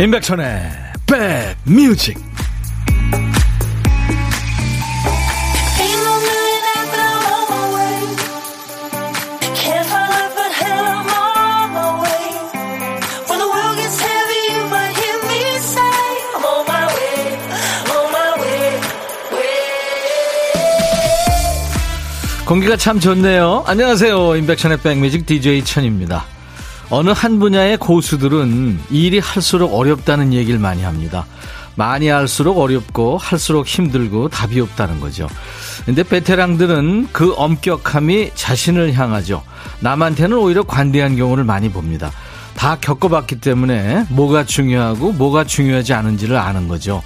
임백천의 백뮤직 공기가 참 좋네요. 안녕하세요. 임백천의 백뮤직 DJ 천입니다. 어느 한 분야의 고수들은 일이 할수록 어렵다는 얘기를 많이 합니다. 많이 할수록 어렵고 할수록 힘들고 답이 없다는 거죠. 근데 베테랑들은 그 엄격함이 자신을 향하죠. 남한테는 오히려 관대한 경우를 많이 봅니다. 다 겪어봤기 때문에 뭐가 중요하고 뭐가 중요하지 않은지를 아는 거죠.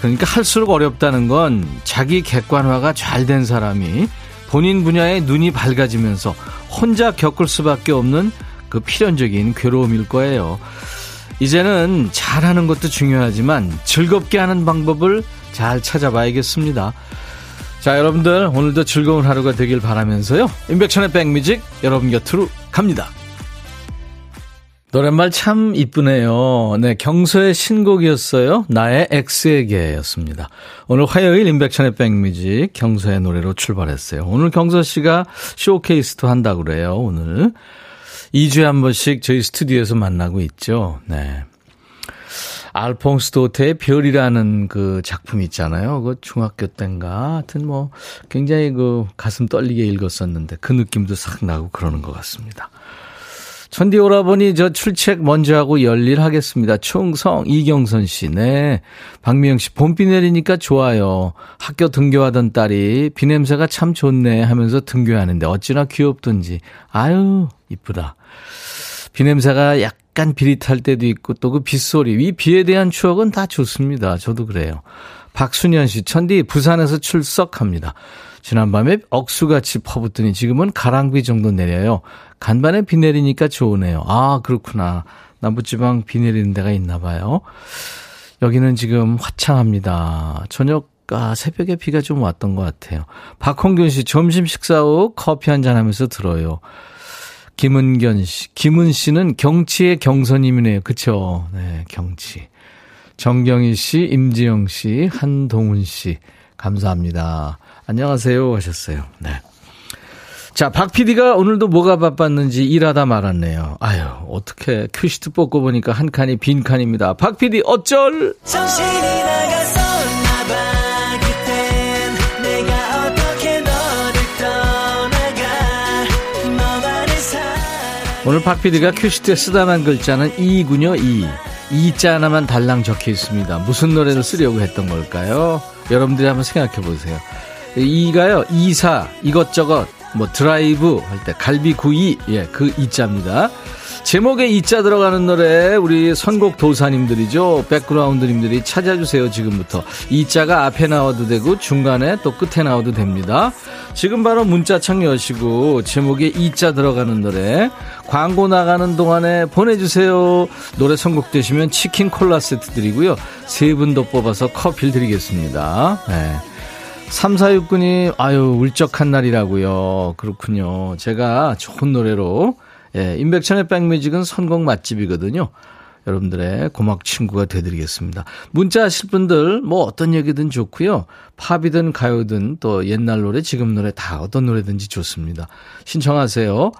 그러니까 할수록 어렵다는 건 자기 객관화가 잘 된 사람이 본인 분야에 눈이 밝아지면서 혼자 겪을 수밖에 없는 그 필연적인 괴로움일 거예요. 이제는 잘하는 것도 중요하지만 즐겁게 하는 방법을 잘 찾아봐야겠습니다. 자, 여러분들 오늘도 즐거운 하루가 되길 바라면서요. 임백천의 백뮤직 여러분 곁으로 갑니다. 노랫말 참 이쁘네요. 네, 경서의 신곡이었어요. 나의 엑스에게였습니다. 오늘 화요일 임백천의 백뮤직 경서의 노래로 출발했어요. 오늘 경서 씨가 쇼케이스도 한다고 그래요, 오늘. 2주에 한 번씩 저희 스튜디오에서 만나고 있죠. 네. 알퐁스 도테의 별이라는 그 작품 있잖아요. 그 중학교 때인가 하여튼 뭐 굉장히 그 가슴 떨리게 읽었었는데 그 느낌도 싹 나고 그러는 것 같습니다. 천디 오라버니 저 출첵 먼저 하고 열일 하겠습니다. 충성 이경선 씨. 네. 박미영 씨 봄비 내리니까 좋아요. 학교 등교하던 딸이 비 냄새가 참 좋네 하면서 등교하는데 어찌나 귀엽던지. 아유 이쁘다. 비 냄새가 약간 비릿할 때도 있고 또 그 빗소리. 이 비에 대한 추억은 다 좋습니다. 저도 그래요. 박순현 씨, 천디 부산에서 출석합니다. 지난밤에 억수같이 퍼붓더니 지금은 가랑비 정도 내려요. 간밤에 비 내리니까 좋으네요. 아, 그렇구나. 남부지방 비 내리는 데가 있나 봐요. 여기는 지금 화창합니다. 저녁, 아, 새벽에 비가 좀 왔던 것 같아요. 박홍균 씨, 점심 식사 후 커피 한잔 하면서 들어요. 김은견 씨, 김은 씨는 경치의 경선님이네요. 그쵸? 네, 경치. 정경희 씨, 임지영 씨, 한동훈 씨, 감사합니다. 안녕하세요 하셨어요. 네. 자, 박 PD가 오늘도 뭐가 바빴는지 일하다 말았네요. 아유, 어떻게 큐시트 뽑고 보니까 한 칸이 빈 칸입니다. 박 PD 어쩔? 오늘 박 PD가 큐시트에 쓰다만 글자는 이군요, 이. 이자 하나만 달랑 적혀 있습니다. 무슨 노래를 쓰려고 했던 걸까요? 여러분들이 한번 생각해 보세요. 이가요, 이사, 이것저것, 뭐 드라이브 할 때 갈비구이, 예, 그 이자입니다. 제목에 이자 들어가는 노래 우리 선곡 도사님들이죠. 백그라운드님들이 찾아주세요. 지금부터 이자가 앞에 나와도 되고 중간에 또 끝에 나와도 됩니다. 지금 바로 문자창 여시고 제목에 이자 들어가는 노래 광고 나가는 동안에 보내주세요. 노래 선곡되시면 치킨 콜라 세트 드리고요. 세 분 더 뽑아서 커피를 드리겠습니다. 네. 3469님, 아유, 울적한 날이라고요. 그렇군요. 제가 좋은 노래로, 예, 인백천의 백뮤직은 선곡 맛집이거든요. 여러분들의 고막 친구가 되드리겠습니다. 문자 하실 분들, 뭐 어떤 얘기든 좋고요. 팝이든 가요든 또 옛날 노래, 지금 노래 다 어떤 노래든지 좋습니다. 신청하세요.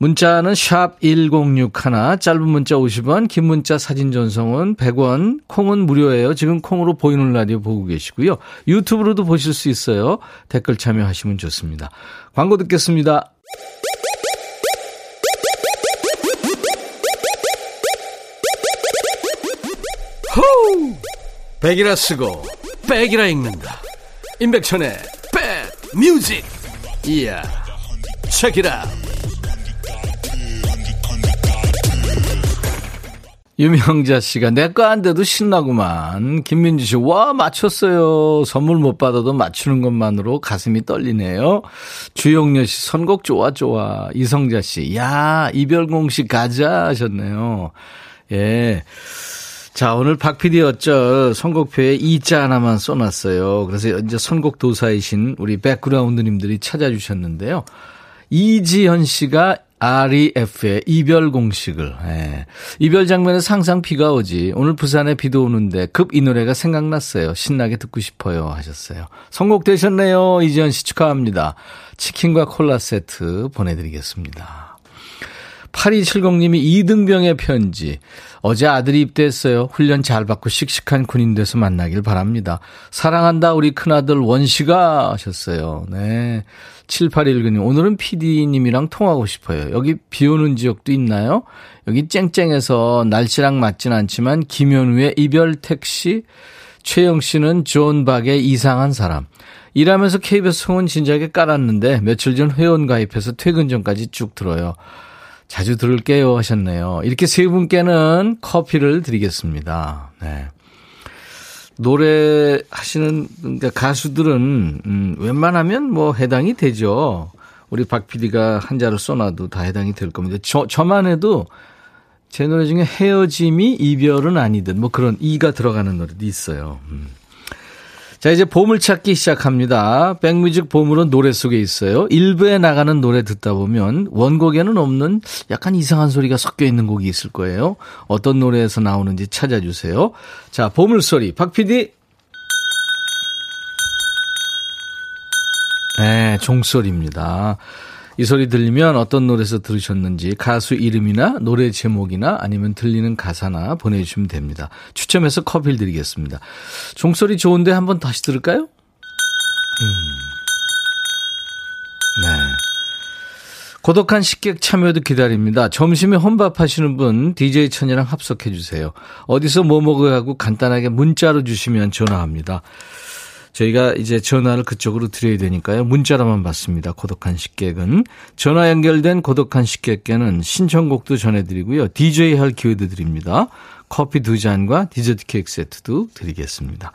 문자는 샵 1061, 짧은 문자 50원, 긴 문자 사진 전송은 100원, 콩은 무료예요. 지금 콩으로 보이는 라디오 보고 계시고요. 유튜브로도 보실 수 있어요. 댓글 참여하시면 좋습니다. 광고 듣겠습니다. 호우! 백이라 쓰고 백이라 읽는다. 임백천의 백 뮤직. 이야. 책이라. 유명자 씨가 내 거 안 돼도 신나구만. 김민주 씨, 와, 맞췄어요. 선물 못 받아도 맞추는 것만으로 가슴이 떨리네요. 주영녀 씨, 선곡 좋아, 좋아. 이성자 씨, 야, 이별공 씨 가자 하셨네요. 예. 자, 오늘 박 PD 어쩔 선곡표에 이자 하나만 써놨어요. 그래서 이제 선곡 도사이신 우리 백그라운드님들이 찾아주셨는데요. 이지현 씨가 REF의 이별 공식을. 예. 이별 장면에 상상 비가 오지. 오늘 부산에 비도 오는데 급 이 노래가 생각났어요. 신나게 듣고 싶어요. 하셨어요. 선곡되셨네요. 이지연 씨 축하합니다. 치킨과 콜라 세트 보내드리겠습니다. 8270님이 이등병의 편지. 어제 아들이 입대했어요. 훈련 잘 받고 씩씩한 군인 돼서 만나길 바랍니다. 사랑한다, 우리 큰아들 원씨가 하셨어요. 네. 7819님, 오늘은 PD님이랑 통하고 싶어요. 여기 비 오는 지역도 있나요? 여기 쨍쨍해서 날씨랑 맞진 않지만 김현우의 이별 택시, 최영 씨는 존 박의 이상한 사람. 일하면서 KBS 송은 진작에 깔았는데 며칠 전 회원 가입해서 퇴근 전까지 쭉 들어요. 자주 들을게요 하셨네요. 이렇게 세 분께는 커피를 드리겠습니다. 네. 노래 하시는 그러니까 가수들은 음, 웬만하면 뭐 해당이 되죠. 우리 박 PD가 한자를 써놔도 다 해당이 될 겁니다. 저, 저만 해도 제 노래 중에 헤어짐이 이별은 아니듯 뭐 그런 이가 들어가는 노래도 있어요. 음. 자, 이제 보물 찾기 시작합니다. 백뮤직 보물은 노래 속에 있어요. 일부에 나가는 노래 듣다 보면 원곡에는 없는 약간 이상한 소리가 섞여 있는 곡이 있을 거예요. 어떤 노래에서 나오는지 찾아주세요. 자, 보물 소리. 박 PD. 네, 종소리입니다. 이 소리 들리면 어떤 노래에서 들으셨는지 가수 이름이나 노래 제목이나 아니면 들리는 가사나 보내주시면 됩니다. 추첨해서 커피를 드리겠습니다. 종소리 좋은데 한번 다시 들을까요? 음. 네. 고독한 식객 참여도 기다립니다. 점심에 혼밥 하시는 분 DJ 천이랑 합석해 주세요. 어디서 뭐 먹어야 하고 간단하게 문자로 주시면 전화합니다. 저희가 이제 전화를 그쪽으로 드려야 되니까요. 문자로만 받습니다. 고독한 식객은. 전화 연결된 고독한 식객께는 신청곡도 전해드리고요. DJ 할 기회도 드립니다. 커피 두 잔과 디저트 케이크 세트도 드리겠습니다.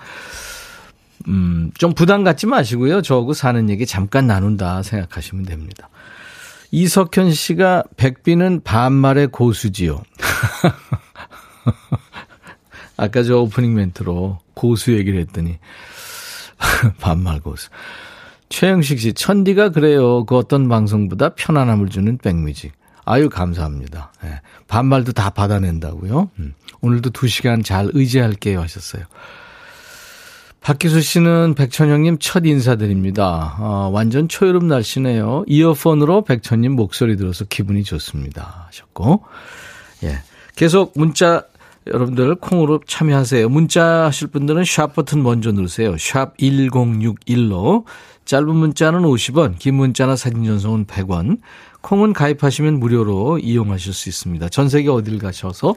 음, 좀 부담 갖지 마시고요. 저하고 사는 얘기 잠깐 나눈다 생각하시면 됩니다. 이석현 씨가 백비는 반말의 고수지요. 아까 저 오프닝 멘트로 고수 얘기를 했더니 반말 고수. 최영식 씨, 천디가 그래요. 그 어떤 방송보다 편안함을 주는 백뮤직. 아유, 감사합니다. 네. 반말도 다 받아낸다고요. 음. 오늘도 두 시간 잘 의지할게요 하셨어요. 박기수 씨는 백천영님 첫 인사드립니다. 어, 완전 초여름 날씨네요. 이어폰으로 백천님 목소리 들어서 기분이 좋습니다. 하셨고, 예. 계속 문자 여러분들 콩으로 참여하세요. 문자 하실 분들은 샵 버튼 먼저 누르세요. 샵 1061로 짧은 문자는 50원, 긴 문자나 사진 전송은 100원. 콩은 가입하시면 무료로 이용하실 수 있습니다. 전 세계 어딜 가셔서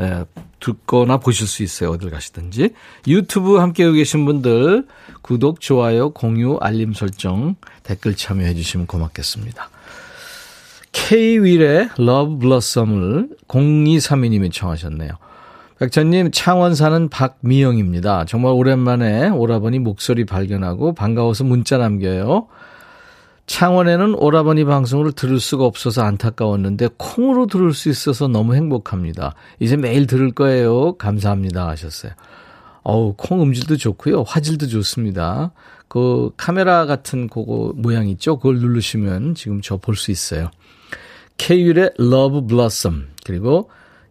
예, 듣거나 보실 수 있어요. 어딜 가시든지. 유튜브 함께하고 계신 분들 구독, 좋아요, 공유, 알림 설정, 댓글 참여해 주시면 고맙겠습니다. K-윌의 Love Blossom을 0232님이 청하셨네요. 백천님, 창원 사는 박미영입니다. 정말 오랜만에 오라버니 목소리 발견하고 반가워서 문자 남겨요. 창원에는 오라버니 방송을 들을 수가 없어서 안타까웠는데 콩으로 들을 수 있어서 너무 행복합니다. 이제 매일 들을 거예요. 감사합니다. 하셨어요. 어우, 콩 음질도 좋고요. 화질도 좋습니다. 그 카메라 같은 그거 모양 있죠? 그걸 누르시면 지금 저 볼 수 있어요. 케이율의 Love Blossom 그리고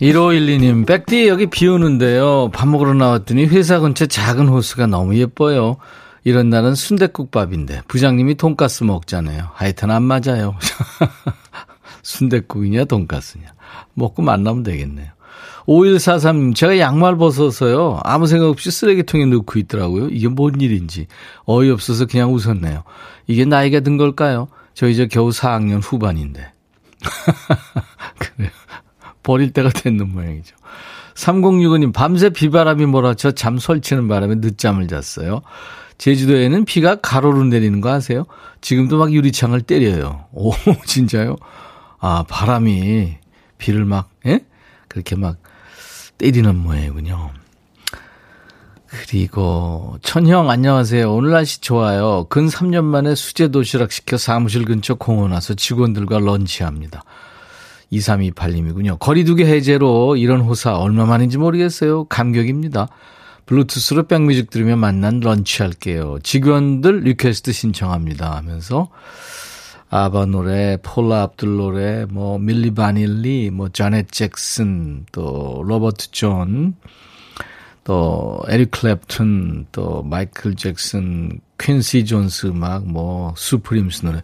1512님, 백디 여기 비 오는데요. 밥 먹으러 나왔더니 회사 근처 작은 호수가 너무 예뻐요. 이런 날은 순대국밥인데 부장님이 돈가스 먹잖아요. 하여튼 안 맞아요. 순대국이냐 돈가스냐. 먹고 만나면 되겠네요. 5143님, 제가 양말 벗어서요. 아무 생각 없이 쓰레기통에 넣고 있더라고요. 이게 뭔 일인지. 어이없어서 그냥 웃었네요. 이게 나이가 든 걸까요? 저 이제 겨우 4학년 후반인데. 그래요. 버릴 때가 됐는 모양이죠. 3065님, 밤새 비바람이 몰아쳐 잠 설치는 바람에 늦잠을 잤어요. 제주도에는 비가 가로로 내리는 거 아세요? 지금도 막 유리창을 때려요. 오, 진짜요? 아, 바람이 비를 막, 예? 그렇게 막 때리는 모양이군요. 그리고 천형 안녕하세요. 오늘 날씨 좋아요. 근 3년 만에 수제 도시락 시켜 사무실 근처 공원 와서 직원들과 런치합니다. 2328님이군요. 거리두기 해제로 이런 호사 얼마만인지 모르겠어요. 감격입니다. 블루투스로 백뮤직 들으며 맛난 lunch 할게요. 직원들 request 신청합니다 하면서 아바 노래, 폴라 압둘 노래, 뭐 밀리 바닐리, 뭐 자넷 잭슨, 또 로버트 존, 또 에릭 클랩튼, 또 마이클 잭슨, 퀸시 존스 음악, 뭐 수프림스 노래.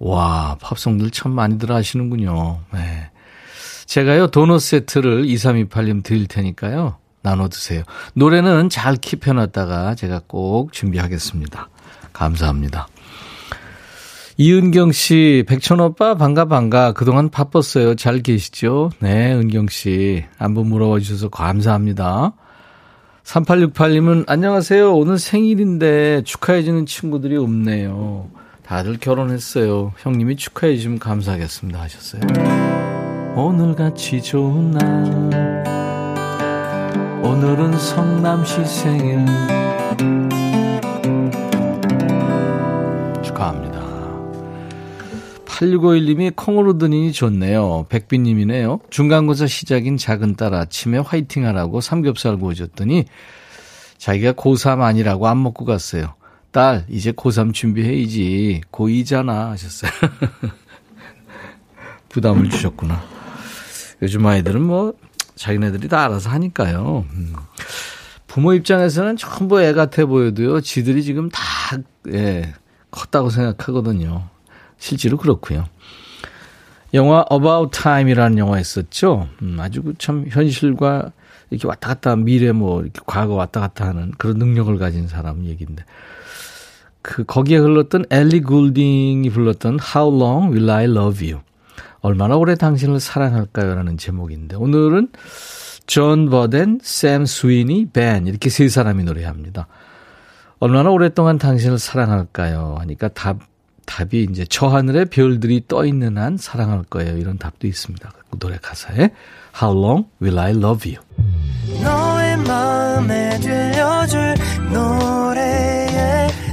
와, 팝송들 참 많이들 하시는군요. 네. 제가요, 도넛 세트를 2328님 드릴 테니까요. 나눠 드세요. 노래는 잘 킵해놨다가 제가 꼭 준비하겠습니다. 감사합니다. 이은경 씨, 백천 오빠 반가 반가. 그동안 바빴어요. 잘 계시죠? 네, 은경 씨. 한번 물어봐 주셔서 감사합니다. 3868님은 안녕하세요. 오늘 생일인데 축하해주는 친구들이 없네요. 다들 결혼했어요. 형님이 축하해 주시면 감사하겠습니다. 하셨어요. 오늘같이 좋은 날. 오늘은 성남시 생일. 축하합니다. 8651님이 콩으로 드니 좋네요. 백빈님이네요. 중간고사 시작인 작은 딸 아침에 화이팅 하라고 삼겹살 구워줬더니 자기가 고3 아니라고 안 먹고 갔어요. 딸, 이제 고3 준비해야지. 고2잖아. 하셨어요. 부담을 주셨구나. 요즘 아이들은 뭐, 자기네들이 다 알아서 하니까요. 음. 부모 입장에서는 전부 애 같아 보여도요, 지들이 지금 다, 예, 컸다고 생각하거든요. 실제로 그렇고요. 영화 About Time이라는 영화 있었죠. 음, 아주 그참 현실과 이렇게 왔다 갔다 미래 뭐 이렇게 과거 왔다 갔다 하는 그런 능력을 가진 사람 얘기인데 그 거기에 흘렀던 엘리 굴딩이 불렀던 How Long Will I Love You 얼마나 오래 당신을 사랑할까요라는 제목인데 오늘은 존 버덴, 샘 스위니, 벤 이렇게 세 사람이 노래합니다. 얼마나 오랫동안 당신을 사랑할까요? 하니까 답 답이 이제 저 하늘에 별들이 떠 있는 한 사랑할 거예요. 이런 답도 있습니다. 그 노래 가사에 How long will I love you? 너의 마음에 들려줄 노래에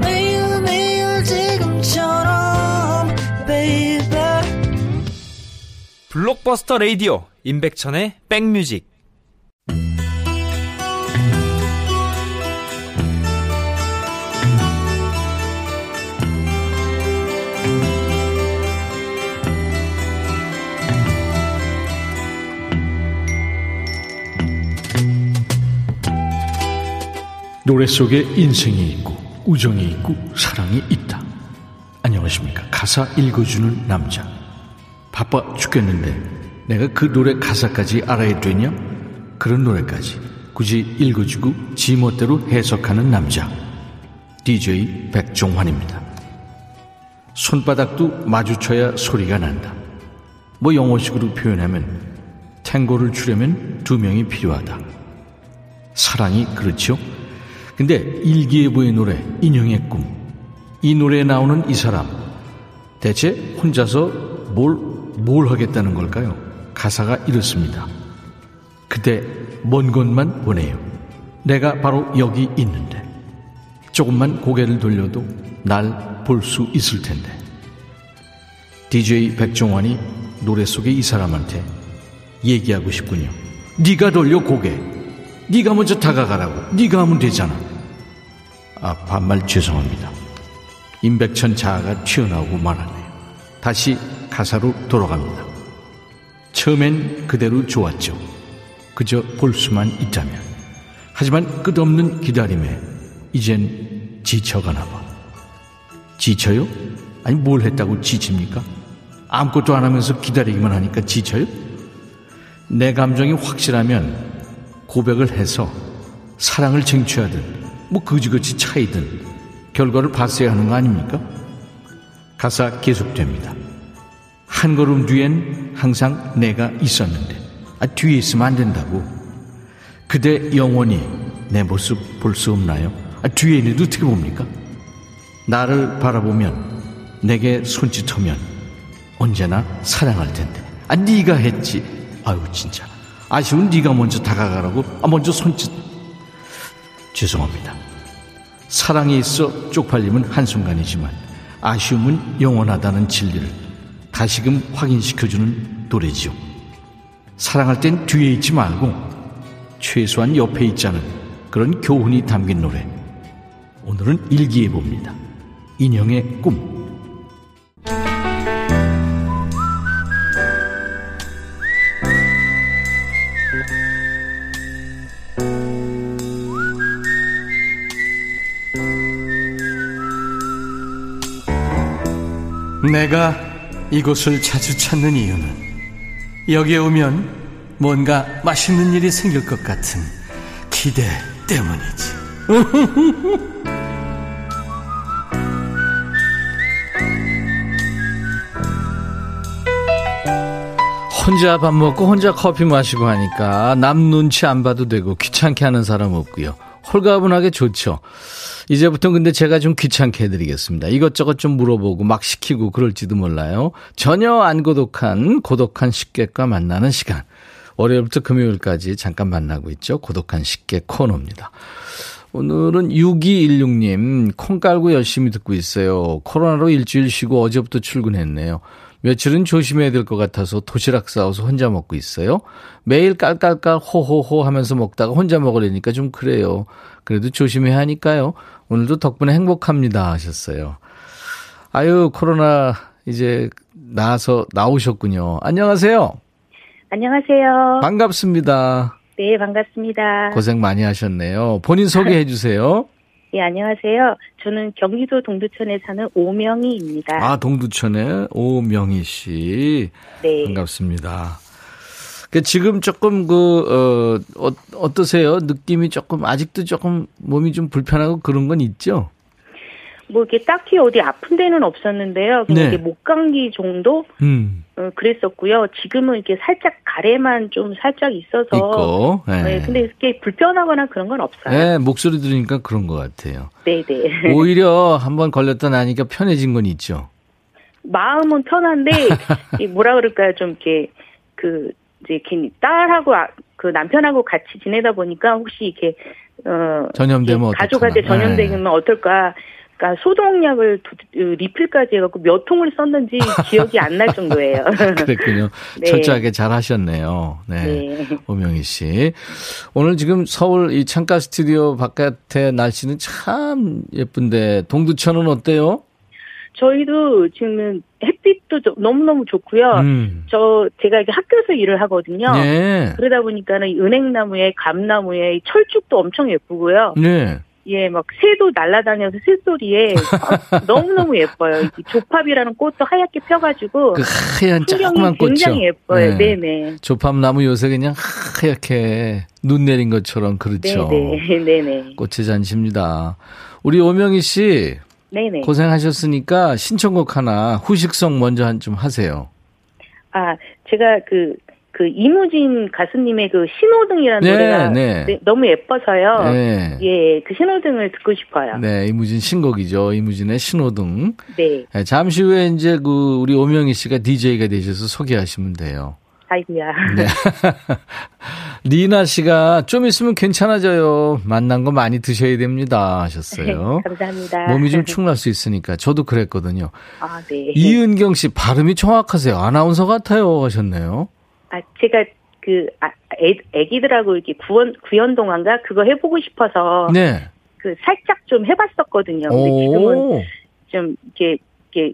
매일 매일 지금처럼 baby. 블록버스터 레이디오 임백천의 백뮤직. 노래 속에 인생이 있고 우정이 있고 사랑이 있다. 안녕하십니까. 가사 읽어주는 남자. 바빠 죽겠는데 내가 그 노래 가사까지 알아야 되냐? 그런 노래까지 굳이 읽어주고 지 멋대로 해석하는 남자. DJ 백종환입니다. 손바닥도 마주쳐야 소리가 난다. 뭐 영어식으로 표현하면 탱고를 추려면 두 명이 필요하다. 사랑이 그렇죠? 근데 일기예보의 노래 인형의 꿈. 이 노래에 나오는 이 사람 대체 혼자서 뭘, 뭘 하겠다는 걸까요? 가사가 이렇습니다. 그대 먼 곳만 보내요. 내가 바로 여기 있는데. 조금만 고개를 돌려도 날 볼 수 있을 텐데. DJ 백종환이 노래 속의 이 사람한테 얘기하고 싶군요. 네가 돌려 고개. 네가 먼저 다가가라고. 네가 하면 되잖아. 아, 반말 죄송합니다. 임백천 자아가 튀어나오고 말았네요. 다시 가사로 돌아갑니다. 처음엔 그대로 좋았죠. 그저 볼 수만 있다면. 하지만 끝없는 기다림에 이젠 지쳐가나 봐. 지쳐요? 아니 뭘 했다고 지칩니까? 아무것도 안 하면서 기다리기만 하니까 지쳐요? 내 감정이 확실하면 고백을 해서 사랑을 쟁취하든 뭐 그지그지 차이든 결과를 봤어야 하는 거 아닙니까? 가사 계속됩니다. 한 걸음 뒤엔 항상 내가 있었는데 아, 뒤에 있으면 안 된다고. 그대 영원히 내 모습 볼 수 없나요? 아, 뒤에 있는데 어떻게 봅니까? 나를 바라보면 내게 손짓하면 언제나 사랑할 텐데. 아, 네가 했지. 아유 진짜. 아쉬운 네가 먼저 다가가라고. 아, 먼저 손짓. 죄송합니다. 사랑에 있어 쪽팔림은 한순간이지만 아쉬움은 영원하다는 진리를 다시금 확인시켜주는 노래지요. 사랑할 땐 뒤에 있지 말고 최소한 옆에 있자는 그런 교훈이 담긴 노래. 오늘은 일기해 봅니다. 인형의 꿈. 내가 이곳을 자주 찾는 이유는 여기에 오면 뭔가 맛있는 일이 생길 것 같은 기대 때문이지. 혼자 밥 먹고 혼자 커피 마시고 하니까 남 눈치 안 봐도 되고 귀찮게 하는 사람 없고요. 홀가분하게 좋죠. 이제부터 근데 제가 좀 귀찮게 해드리겠습니다. 이것저것 좀 물어보고 막 시키고 그럴지도 몰라요. 전혀 안 고독한 고독한 식객과 만나는 시간. 월요일부터 금요일까지 잠깐 만나고 있죠. 고독한 식객 코너입니다. 오늘은 6216님, 콩 깔고 열심히 듣고 있어요. 코로나로 일주일 쉬고 어제부터 출근했네요. 며칠은 조심해야 될 것 같아서 도시락 싸워서 혼자 먹고 있어요. 매일 깔깔깔 호호호 하면서 먹다가 혼자 먹으려니까 좀 그래요. 그래도 조심해야 하니까요. 오늘도 덕분에 행복합니다 하셨어요. 아유, 코로나 이제 나서 나오셨군요. 안녕하세요. 안녕하세요. 반갑습니다. 네, 반갑습니다. 고생 많이 하셨네요. 본인 소개해 주세요. 예, 안녕하세요. 저는 경기도 동두천에 사는 오명희입니다. 아, 동두천에 오명희 씨. 네. 반갑습니다. 그 지금 조금 그, 어, 어, 어떠세요? 느낌이 조금, 아직도 조금 몸이 좀 불편하고 그런 건 있죠? 뭐 이렇게 딱히 어디 아픈 데는 없었는데요. 그냥 네. 이게 목감기 정도 음, 어, 그랬었고요. 지금은 이렇게 살짝 가래만 좀 살짝 있어서. 있고. 예. 네, 근데 이렇게 불편하거나 그런 건 없어요. 예, 목소리 들으니까 그런 것 같아요. 네, 네. 오히려 한번 걸렸다 나니까 편해진 건 있죠. 마음은 편한데 이 뭐라 그럴까요? 좀 이렇게 그 이제 이렇게 딸하고 아- 그 남편하고 같이 지내다 보니까 혹시 이렇게 어 전염되면 가족한테. 전염되면 어떨까? 그러니까 소독약을 두- 그 리필까지 해갖고 몇 통을 썼는지 기억이 안 날 정도예요. 그랬군요. 네. 철저하게 잘 하셨네요. 네. 네. 오명희 씨. 오늘 지금 서울 이 창가 스튜디오 바깥의 날씨는 참 예쁜데 동두천은 어때요? 저희도 지금은 햇빛도 좀 너무너무 좋고요. 음. 저 제가 이게 학교에서 일을 하거든요. 네. 그러다 보니까는 이 은행나무에 감나무에 이 철쭉도 엄청 예쁘고요. 네. 예, 막 새도 날아다녀서 새소리에 아, 너무너무 예뻐요. 이 조팝이라는 꽃도 하얗게 펴가지고 그 하얀 조그만 꽃이요. 굉장히 예뻐요. 네. 네, 네. 조팝나무 요새 그냥 하얗게 눈 내린 것처럼 그렇죠. 네, 네. 네, 네. 꽃의 잔치입니다. 우리 오명희 씨 네, 네. 고생하셨으니까 신청곡 하나 후식성 먼저 한 좀 하세요. 아, 제가 그, 그 이무진 가수님의 그 신호등이라는 네, 노래가 네. 네, 너무 예뻐서요. 네. 예, 그 신호등을 듣고 싶어요. 네, 이무진 신곡이죠. 이무진의 신호등. 네. 네, 잠시 후에 이제 그 우리 오명희 씨가 DJ가 되셔서 소개하시면 돼요. 아이고야. 네. 리나 씨가 좀 있으면 괜찮아져요. 만난 거 많이 드셔야 됩니다. 하셨어요. 감사합니다. 몸이 좀 축날 수 있으니까 저도 그랬거든요. 아, 네. 이은경 씨 발음이 정확하세요. 아나운서 같아요 하셨네요. 아, 제가 그, 아, 애, 애기들하고 이렇게 구원, 구연동안가 그거 해보고 싶어서. 네. 그 살짝 좀 해봤었거든요. 근데 지금은 오. 좀 이렇게, 이렇게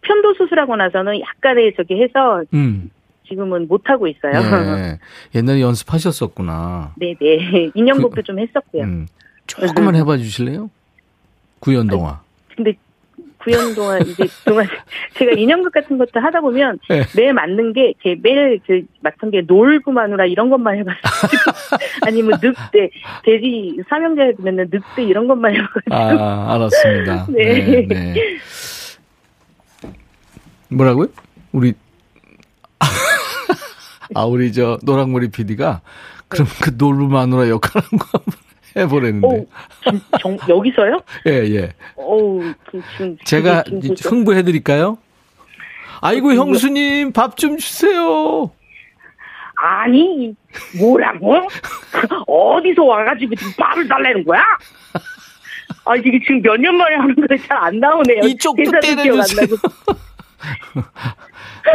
편도 수술하고 나서는 약간의 저기 해서 음. 지금은 못 하고 있어요. 네. 옛날에 연습하셨었구나. 네 네. 인형곡도 그, 좀 했었고요. 음, 조금만 해봐 주실래요? 구연동화. 근데 구연동화 이제 동안 제가 인형극 같은 것도 하다 보면 네. 매일 맞는 게 제 매일 그 맡은 게 놀고 마누라 이런 것만 해봤어요. 아니면 늑대 돼지 삼형제 해보면은 늑대 이런 것만 해봐가지고. 아 알았습니다. 네. 네, 네. 뭐라고요? 우리 아 우리 저 노랑머리 PD가 그럼 네. 그 놀고 마누라 역할한 거 한번 해보랬는데. 오, 정, 여기서요? 예, 예. 어우, 그, 지금. 제가 흥부해드릴까요? 아이고, 형수님, 밥 좀 주세요. 아니, 뭐라고? 어디서 와가지고 지금 밥을 달라는 거야? 아, 이게 지금 몇 년 만에 하는 거에 잘 안 나오네요. 이쪽도 때려주세요.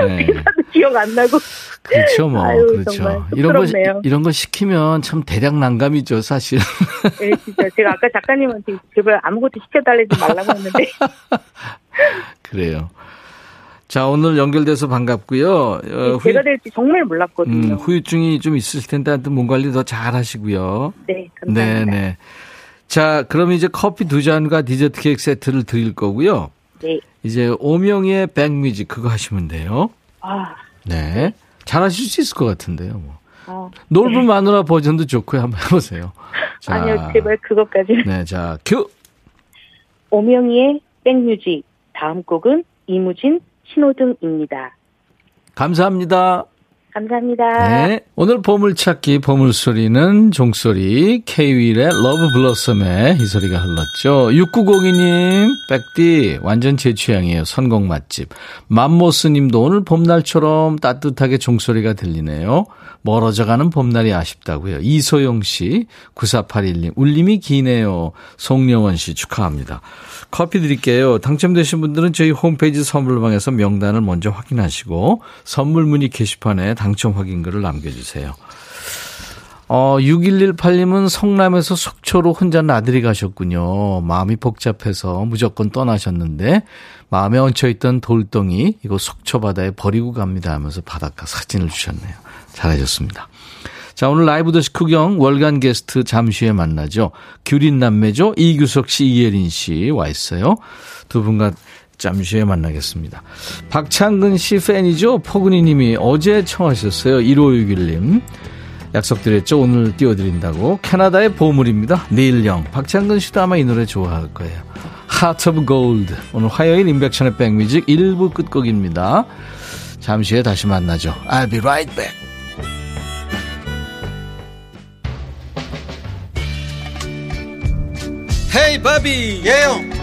네. 기억 안 나고. 그렇죠, 뭐. 아유, 그렇죠. 이런 거, 이런 거 시키면 참 대략 난감이죠, 사실. 네, 진짜. 제가 아까 작가님한테 제발 아무것도 시켜달라지 말라고 했는데. 그래요. 자, 오늘 연결돼서 반갑고요. 어, 네, 제가 될지 정말 몰랐거든요. 음, 후유증이 좀 있으실 텐데, 하여튼 몸 관리 더 잘 하시고요. 네, 감사합니다. 네 네. 자, 그럼 이제 커피 두 잔과 디저트 케이크 세트를 드릴 거고요. 네. 이제 오명의 백뮤직 그거 하시면 돼요. 아. 네. 잘하실 수 있을 것 같은데요. 뭐. 아, 놀부 네. 마누라 버전도 좋고요. 한번 해보세요. 자, 아니요, 제발 그것까지. 네, 자, 큐. 오명이의 백뮤직. 다음 곡은 이무진 신호등입니다. 감사합니다. 감사합니다. 네. 오늘 보물찾기 보물소리는 종소리 K-윌의 Love Blossom의 이 소리가 흘렀죠. 6902님 백디 완전 제 취향이에요. 선곡 맛집. 맘모스님도 오늘 봄날처럼 따뜻하게 종소리가 들리네요. 멀어져가는 봄날이 아쉽다고요. 이소영 씨 9481님 울림이 기네요. 송영원 씨 축하합니다. 커피 드릴게요. 당첨되신 분들은 저희 홈페이지 선물방에서 명단을 먼저 확인하시고 선물 문의 게시판에 당첨 확인글을 남겨주세요. 어, 6118님은 성남에서 속초로 혼자 나들이 가셨군요. 마음이 복잡해서 무조건 떠나셨는데 마음에 얹혀있던 돌덩이 이거 속초 바다에 버리고 갑니다 하면서 바닷가 사진을 주셨네요. 잘하셨습니다. 자, 오늘 라이브 더시 구경 월간 게스트 잠시 후에 만나죠. 규린 남매죠. 이규석 씨, 이예린 씨 와 있어요. 두 분과 잠시 후에 만나겠습니다. 박창근 씨 팬이죠. 포근이 님이 어제 청하셨어요. 1561님. 약속드렸죠. 오늘 띄워드린다고. 캐나다의 보물입니다. 내일령. 박창근 씨도 아마 이 노래 좋아할 거예요. Heart of Gold. 오늘 화요일 인백션의 백뮤직 1부 끝곡입니다. 잠시 후에 다시 만나죠. I'll be right back. 헤이 바비 예영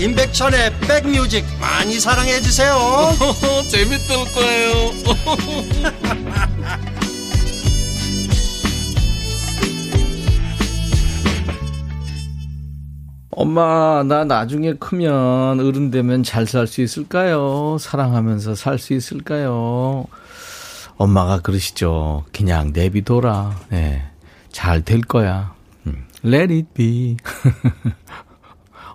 임백천의 백뮤직 많이 사랑해 주세요. 재밌을 거예요. 엄마, 나 나중에 크면 어른 되면 잘 살 수 있을까요? 사랑하면서 살 수 있을까요? 엄마가 그러시죠. 그냥 내비둬라. 네. 잘 될 거야. 음. Let it be.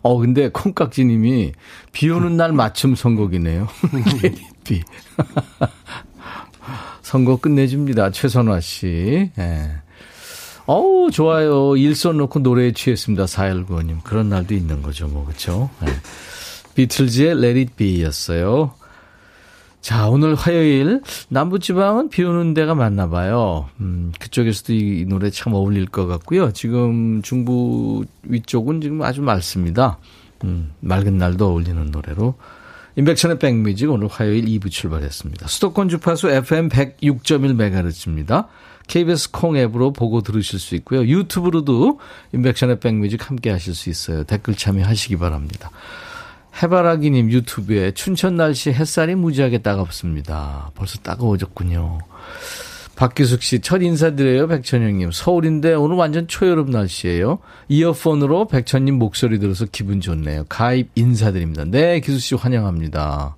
어, 근데 콩깍지님이 비 오는 날 맞춤 선곡이네요. 비. 선곡 끝내줍니다. 최선화 씨. 예. 어우, 좋아요. 일선 놓고 노래에 취했습니다. 419님. 그런 날도 있는 거죠, 뭐, 그쵸? 예. 비틀즈의 Let It Be 였어요. 자, 오늘 화요일 남부지방은 비 오는 데가 많나 봐요. 음, 그쪽에서도 이, 이 노래 참 어울릴 것 같고요. 지금 중부 위쪽은 지금 아주 맑습니다. 음, 맑은 날도 어울리는 노래로 인백천의 백뮤직 오늘 화요일 2부 출발했습니다. 수도권 주파수 FM 106.1MHz입니다. KBS 콩 앱으로 보고 들으실 수 있고요. 유튜브로도 인백션의 백뮤직 함께 하실 수 있어요. 댓글 참여하시기 바랍니다. 해바라기님 유튜브에 춘천 날씨 햇살이 무지하게 따갑습니다. 벌써 따가워졌군요. 박규숙 씨, 첫 인사드려요, 백천영님. 서울인데 오늘 완전 초여름 날씨예요. 이어폰으로 백천님 목소리 들어서 기분 좋네요. 가입 인사드립니다. 네, 기숙 씨 환영합니다.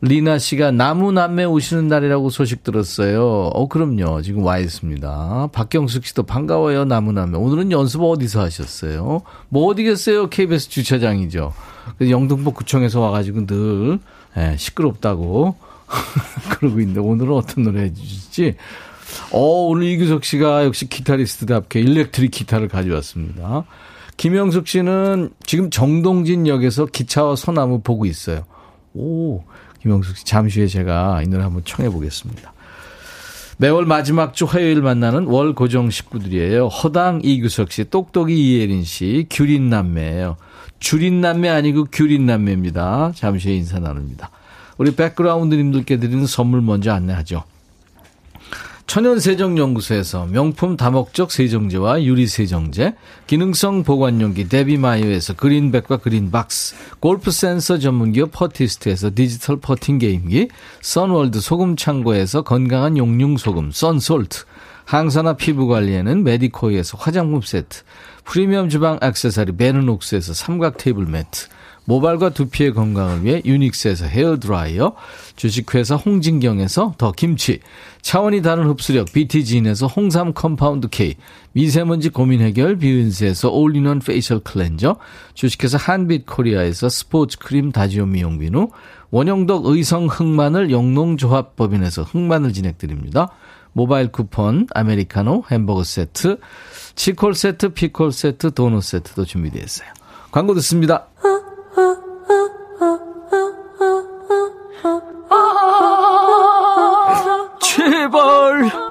리나 씨가 나무 남매 오시는 날이라고 소식 들었어요. 어, 그럼요. 지금 와 있습니다. 박경숙 씨도 반가워요, 나무 남매. 오늘은 연습 어디서 하셨어요? 뭐 어디겠어요? KBS 주차장이죠. 영등포 구청에서 와가지고 늘, 예, 시끄럽다고 그러고 있는데 오늘은 어떤 노래 해주실지. 어, 오늘 이규석 씨가 역시 기타리스트답게 일렉트릭 기타를 가져왔습니다. 김영숙 씨는 지금 정동진 역에서 기차와 소나무 보고 있어요. 오, 김영숙 씨 잠시 후에 제가 이 노래 한번 청해 보겠습니다. 매월 마지막 주 화요일 만나는 월 고정 식구들이에요. 허당 이규석 씨, 똑똑이 이예린 씨, 귤인 남매예요. 줄인 남매 아니고 귤인 남매입니다. 잠시 후에 인사 나눕니다. 우리 백그라운드님들께 드리는 선물 먼저 안내하죠. 천연세정연구소에서 명품 다목적 세정제와 유리세정제, 기능성 보관용기 데비마이어에서 그린백과 그린박스, 골프 센서 전문기업 퍼티스트에서 디지털 퍼팅 게임기, 선월드 소금창고에서 건강한 용융소금 썬솔트, 항산화 피부관리에는 메디코이에서 화장품 세트, 프리미엄 주방 액세서리 베르녹스에서 삼각 테이블 매트, 모발과 두피의 건강을 위해 유닉스에서 헤어드라이어, 주식회사 홍진경에서 더 김치, 차원이 다른 흡수력 BT진에서 홍삼 compound K, 미세먼지 고민 해결 비윤세에서 all-in-one facial cleanser, 주식회사 한빛 코리아에서 스포츠 크림 다지오 미용 비누, 원형덕 의성 흑마늘 영농조합법인에서 흑마늘 진액 드립니다. 모바일 쿠폰, 아메리카노, 햄버거 세트, 치콜 세트, 피콜 세트, 도넛 세트도 준비되어 있어요. 광고 듣습니다.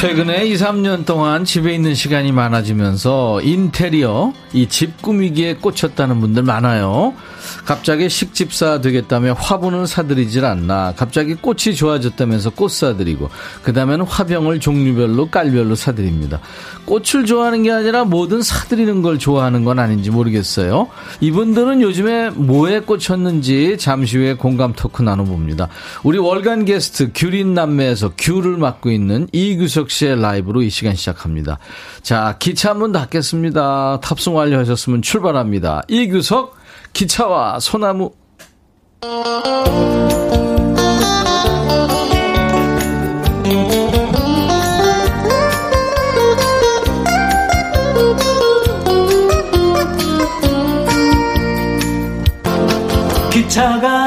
최근에 2, 3년 동안 집에 있는 시간이 많아지면서 인테리어, 이 집 꾸미기에 꽂혔다는 분들 많아요. 갑자기 식집사 되겠다며 화분을 사드리질 않나. 갑자기 꽃이 좋아졌다면서 꽃 사드리고. 그 다음에는 화병을 종류별로 깔별로 사드립니다. 꽃을 좋아하는 게 아니라 뭐든 사드리는 걸 좋아하는 건 아닌지 모르겠어요. 이분들은 요즘에 뭐에 꽂혔는지 잠시 후에 공감 토크 나눠봅니다. 우리 월간 게스트 귤인 남매에서 귤을 맡고 있는 이규석 씨의 라이브로 이 시간 시작합니다. 자, 기차 문 닫겠습니다. 탑승 완료하셨으면 출발합니다. 이규석 기차와 소나무. 기차가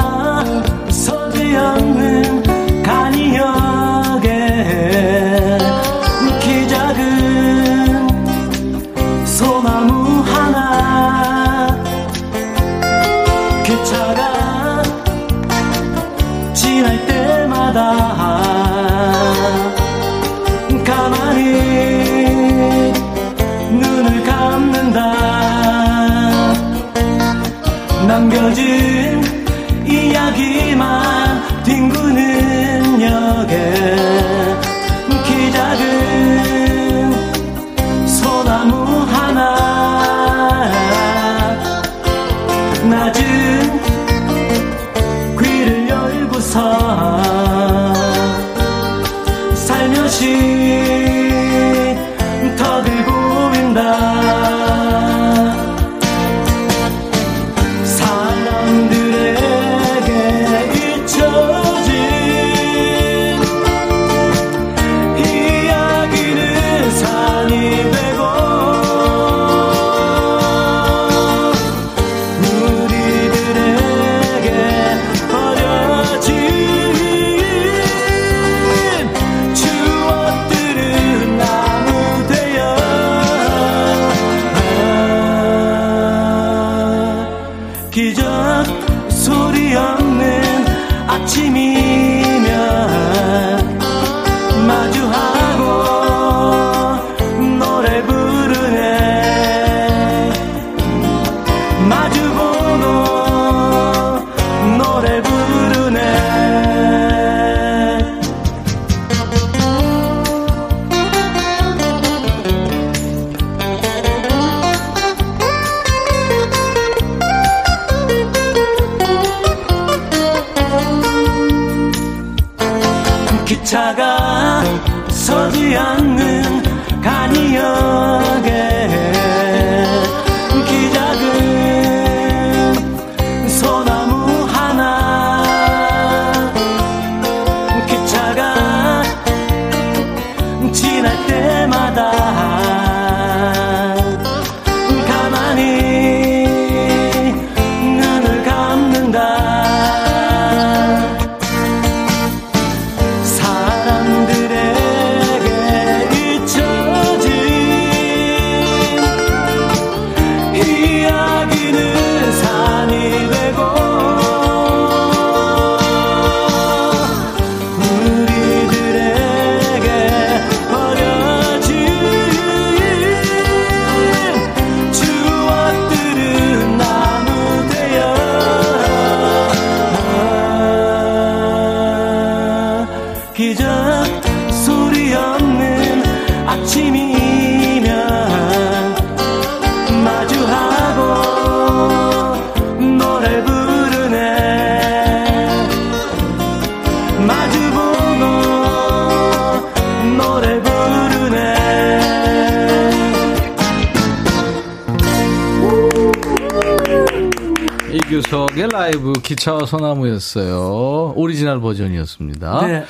라이브 기차와 소나무였어요. 오리지널 버전이었습니다. 네.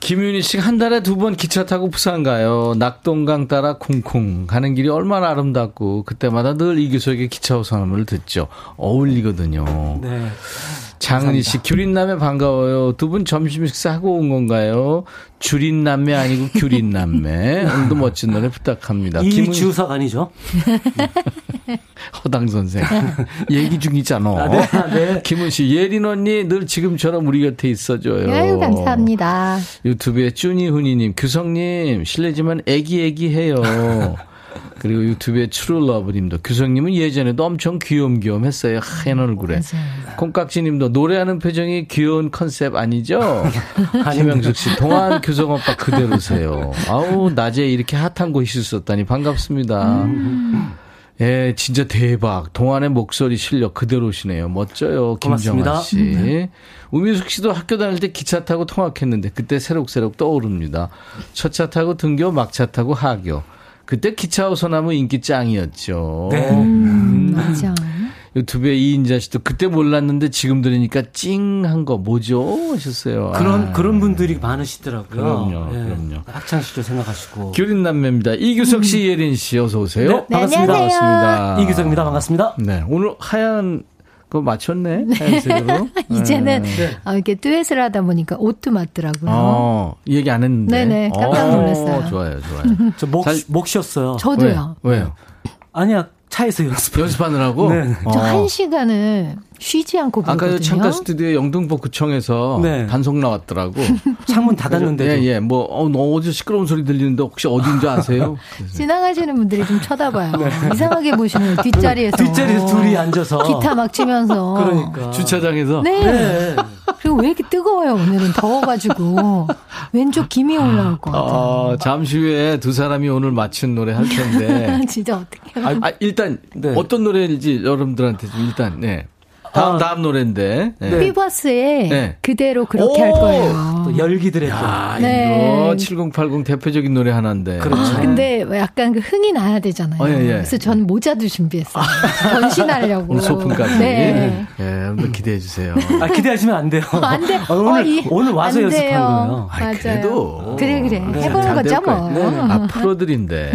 김윤희 씨가 한 달에 두 번 기차 타고 부산 가요. 낙동강 따라 쿵쿵 가는 길이 얼마나 아름답고 그때마다 늘 이규석의 기차와 소나무를 듣죠. 어울리거든요. 네. 장은희 씨, 규린남매 반가워요. 두 분 점심 식사하고 온 건가요? 주린남매 아니고 규린남매. 오늘도 멋진 노래 부탁합니다. 이주석 아니죠? 허당 선생. 얘기 중이잖아. 아, 네, 아, 네. 김은 씨, 예린 언니 늘 지금처럼 우리 곁에 있어줘요. 아유, 감사합니다. 유튜브에 쭈니 훈이님, 규성님, 실례지만 애기애기 해요. 그리고 유튜브에 추룰러브님도 규성님은 예전에도 엄청 귀염귀염 했어요. 하얀 얼굴에. 콩깍지님도 노래하는 표정이 귀여운 컨셉 아니죠? 김영숙 씨, 동안 규성 오빠 그대로세요. 아우, 낮에 이렇게 핫한 곳이 있었다니 반갑습니다. 예, 진짜 대박. 동안의 목소리 실력 그대로시네요. 멋져요. 김정아 씨. 우미숙 씨도 학교 다닐 때 기차 타고 통학했는데 그때 새록새록 떠오릅니다. 첫 차 타고 등교, 막차 타고 하교. 그때 기차와 소나무 인기 짱이었죠. 네. 음. 맞아. 유튜브에 이인자 씨도 그때 몰랐는데 지금 들으니까 찡한 거 뭐죠? 하셨어요. 그런 아. 그런 분들이 많으시더라고요. 그럼요, 예. 그럼요. 학창 시절 생각하시고. 규린 남매입니다. 이규석 씨, 예린 씨 어서 오세요. 네, 반갑습니다. 안녕하세요. 반갑습니다. 이규석입니다. 반갑습니다. 네, 오늘 하얀 거 맞췄네. 하얀색으로. 이제는 네. 어, 이렇게 듀엣을 하다 보니까 옷도 맞더라고요. 어, 이 얘기 안 했는데. 네네, 깜짝 놀랐어요. 어, 좋아요, 좋아요. 저 목 잘- 목 쉬었어요. 저도요. 왜? 왜요? 아니야 차에서 연습. 연습하느라고? 네. 어. 저한 시간을 쉬지 않고 아까. 창가 스튜디오에 영등포 구청에서 네. 단속 나왔더라고. 창문 닫았는데도. 예, 예. 뭐, 어, 너 어디서 시끄러운 소리 들리는데 혹시 어딘지 아세요? 지나가시는 분들이 좀 쳐다봐요. 이상하게 보시는 거예요. 뒷자리에서. 네. 뒷자리에서 둘이 앉아서. 기타 막 치면서. 그러니까. 주차장에서. 네. 네. 그리고 왜 이렇게 뜨거워요, 오늘은. 더워가지고. 왼쪽 김이 올라올 것 같아요. 어, 잠시 후에 두 사람이 오늘 맞춘 노래 할 텐데. 진짜 어떡해요. 아, 아, 일단 네. 어떤 노래인지 여러분들한테 좀 일단 네. 다음 아. 다음 노래인데. 네. 피버스에 네. 그대로 그렇게 오! 할 거예요. 또 열기들의 또. 아, 네. 이거 7080 대표적인 노래 하나인데. 그렇죠. 아, 근데 약간 그 흥이 나야 되잖아요. 어, 예, 예. 그래서 저는 모자도 준비했어요. 변신하려고. 오늘 소품까지. 네. 예, 한번 기대해 주세요. 아, 기대하시면 안 돼요. 안 돼. 어, 오늘, 어, 이- 오늘 와서 안 연습한. 거예요. 맞아요. 그래도. 그래, 그래. 네, 해보는 잘 거죠, 될 뭐. 거예요. 아, 프로들인데.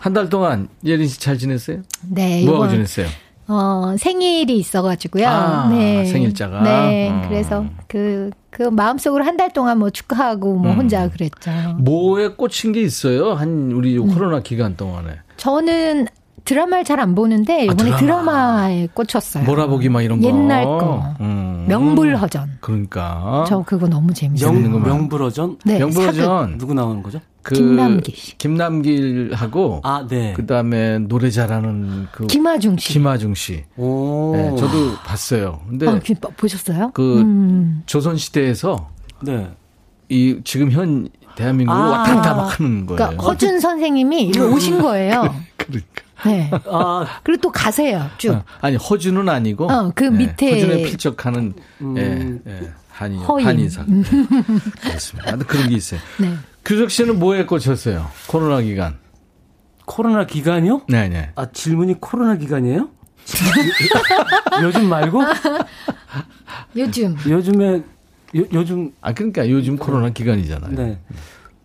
한 달 동안 예린 씨 잘 지냈어요? 네, 뭐 하고 이번 지냈어요? 어, 생일이 있어가지고요. 아, 네. 생일자가? 네. 어. 그래서 그, 그 마음속으로 한 달 동안 뭐 축하하고 음. 뭐 혼자 그랬죠. 뭐에 꽂힌 게 있어요? 한 우리 요 코로나 기간 동안에. 저는 드라마를 잘 안 보는데 이번에 드라마. 드라마. 에 꽂혔어요. 몰아보기 막 이런 거. 옛날 거. 음. 명불허전. 그러니까. 저 그거 너무 재밌어요. 명. 명불허전? 네. 명불허전. 누구 나오는 거죠? 그 김남길 씨. 김남길하고 아, 네. 그다음에 노래 잘하는 그 김하중 씨. 김하중 씨. 오. 네, 저도 봤어요. 근데 아, 그, 보셨어요? 그 음. 조선 시대에서 네. 이 지금 현 대한민국을 아. 왔다 갔다 막 하는 거예요. 그러니까 허준 선생님이 일로 오신 거예요. 그러니까. 네. 아, 그리고 또 가세요. 쭉. 어, 아니 허준은 아니고 어, 그 밑에- 허준에 필적하는 음. 예, 예, 한인 허인. 한인상 그렇습니다. 근데 그런 게 있어요. 네. 규석 씨는 뭐에 꽂혔어요? 코로나 기간. 코로나 기간이요? 네, 네. 아, 질문이 코로나 기간이에요? 요즘 말고? 요즘. 요즘에, 요, 요즘, 아 그러니까 요즘 코로나 기간이잖아요. 네.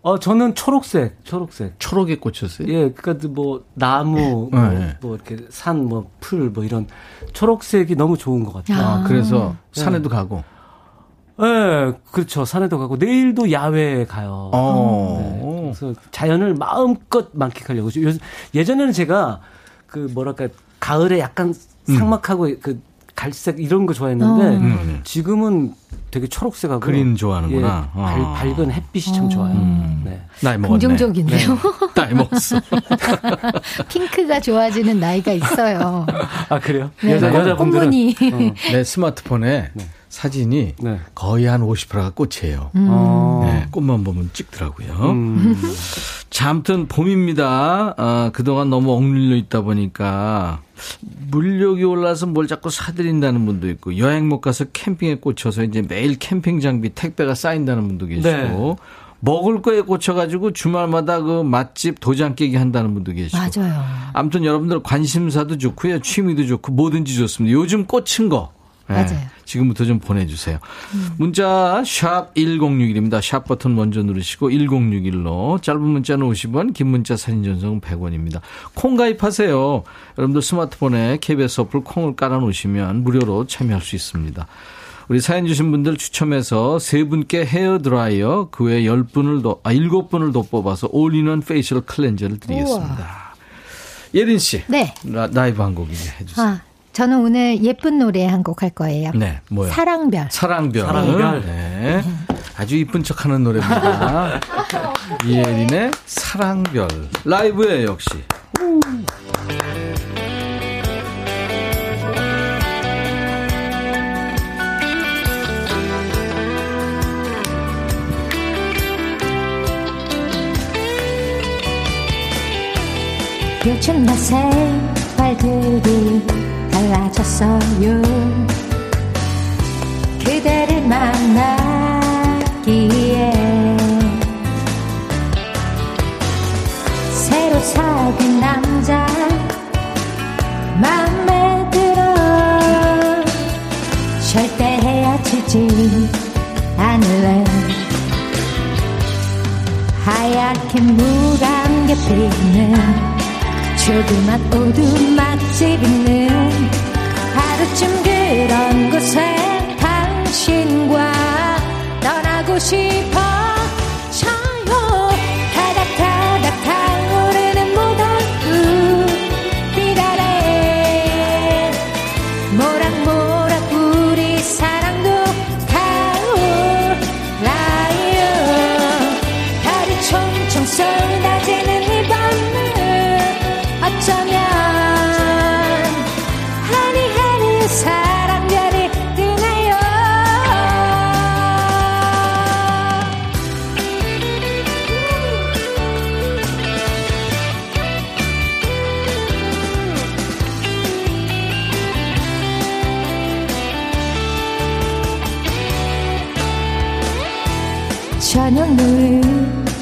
어, 저는 초록색, 초록색. 초록에 꽂혔어요. 예, 그니까 뭐, 나무, 뭐, 네. 뭐 이렇게 산, 뭐, 풀, 뭐 이런 초록색이 너무 좋은 것 같아요. 아, 그래서 네. 산에도 가고. 예, 그렇죠. 산에도 가고, 내일도 야외에 가요. 어. 네, 그래서 자연을 마음껏 만끽하려고. 요, 예전에는 제가 그 뭐랄까, 가을에 약간 삭막하고 그 갈색 이런 거 좋아했는데, 음. 지금은 되게 초록색하고. 그린 좋아하는구나. 예, 아. 밝, 밝은 햇빛이 참 좋아요. 네. 나이 먹었네. 긍정적인데요. 나이 먹었어. 핑크가 좋아지는 나이가 있어요. 아, 그래요? 네. 여자, 여자분들은. 꽃무늬. 내 스마트폰에 사진이 네. 거의 한 50%가 꽃이에요. 어. 네, 꽃만 보면 찍더라고요. 음. 자, 아무튼 봄입니다. 아, 그동안 너무 억눌려 있다 보니까 물욕이 올라서 뭘 자꾸 사들인다는 분도 있고 여행 못 가서 캠핑에 꽂혀서 이제 매일 캠핑 장비 택배가 쌓인다는 분도 계시고 네. 먹을 거에 꽂혀가지고 주말마다 그 맛집 도장 깨기 한다는 분도 계시고 맞아요. 아무튼 여러분들 관심사도 좋고요. 취미도 좋고 뭐든지 좋습니다. 요즘 꽂힌 거. 네, 맞아요. 지금부터 좀 보내주세요. 문자 샵 1061입니다. 샵 버튼 먼저 누르시고 1061로 짧은 문자는 50원 긴 문자 사진 전송은 100원입니다. 콩 가입하세요. 여러분들 스마트폰에 KBS 어플 콩을 깔아놓으시면 무료로 참여할 수 있습니다. 우리 사연 주신 분들 추첨해서 세 분께 헤어 드라이어 그 외에 10분을 더, 아, 7분을 더 뽑아서 all-in-one facial cleanser를 드리겠습니다. 예린 씨. 네. 라, 라이브 한 곡 이제 해주세요. 아, 저는 오늘 예쁜 노래 한 곡 할 거예요. 네, 뭐요? 사랑별. 사랑별. 사랑별. 네. 아주 이쁜 척 하는 노래입니다. 이혜린의 사랑별. 라이브에 역시. 요즘 나 생활들이 달라졌어요. 그대를 만나기에 새로 사귄 남자 맘에 들어 절대 헤어지지 않을래 하얗게 물안개 피는 조그만 오두막집 있는 하루쯤 그런 곳에 당신과 떠나고 싶어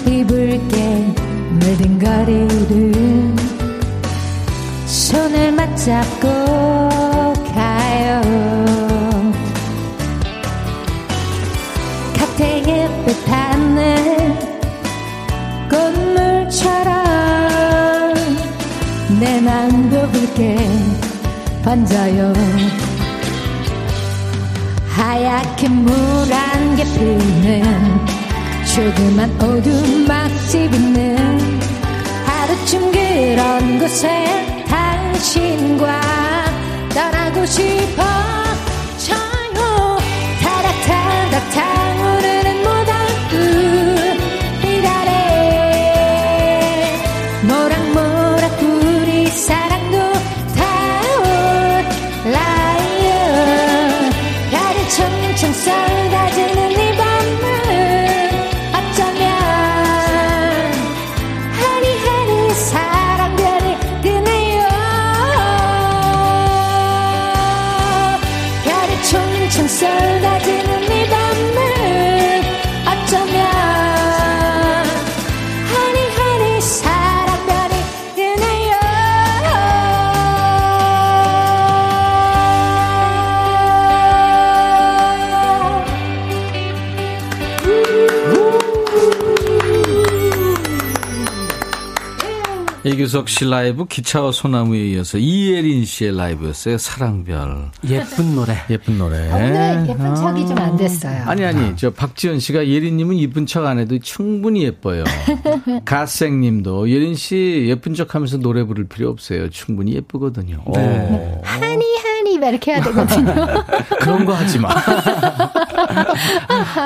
입을게 물든 거리를 손을 맞잡고 가요. 칵테일 햇빛 하늘 꽃물처럼 내 마음도 붉게 번져요. 하얗게 물 안개 피는 조그만 오두막집 있는 하루쯤 그런 곳에 당 당신과 떠나고 싶어. 저요 타닥타닥 타오 이규석 씨 라이브 기차와 소나무에 이어서 이예린 씨의 라이브였어요. 사랑별. 예쁜 노래. 예쁜 노래. 오늘 예쁜 척이 좀 안 됐어요. 아니 아니 저 박지연 씨가 예린님은 이쁜 척 안 해도 충분히 예뻐요. 가생 님도 예린 씨 예쁜 척 하면서 노래 부를 필요 없어요. 충분히 예쁘거든요. 오. 하니 막 이렇게 해야 되거든요. 그런 거 하지 마.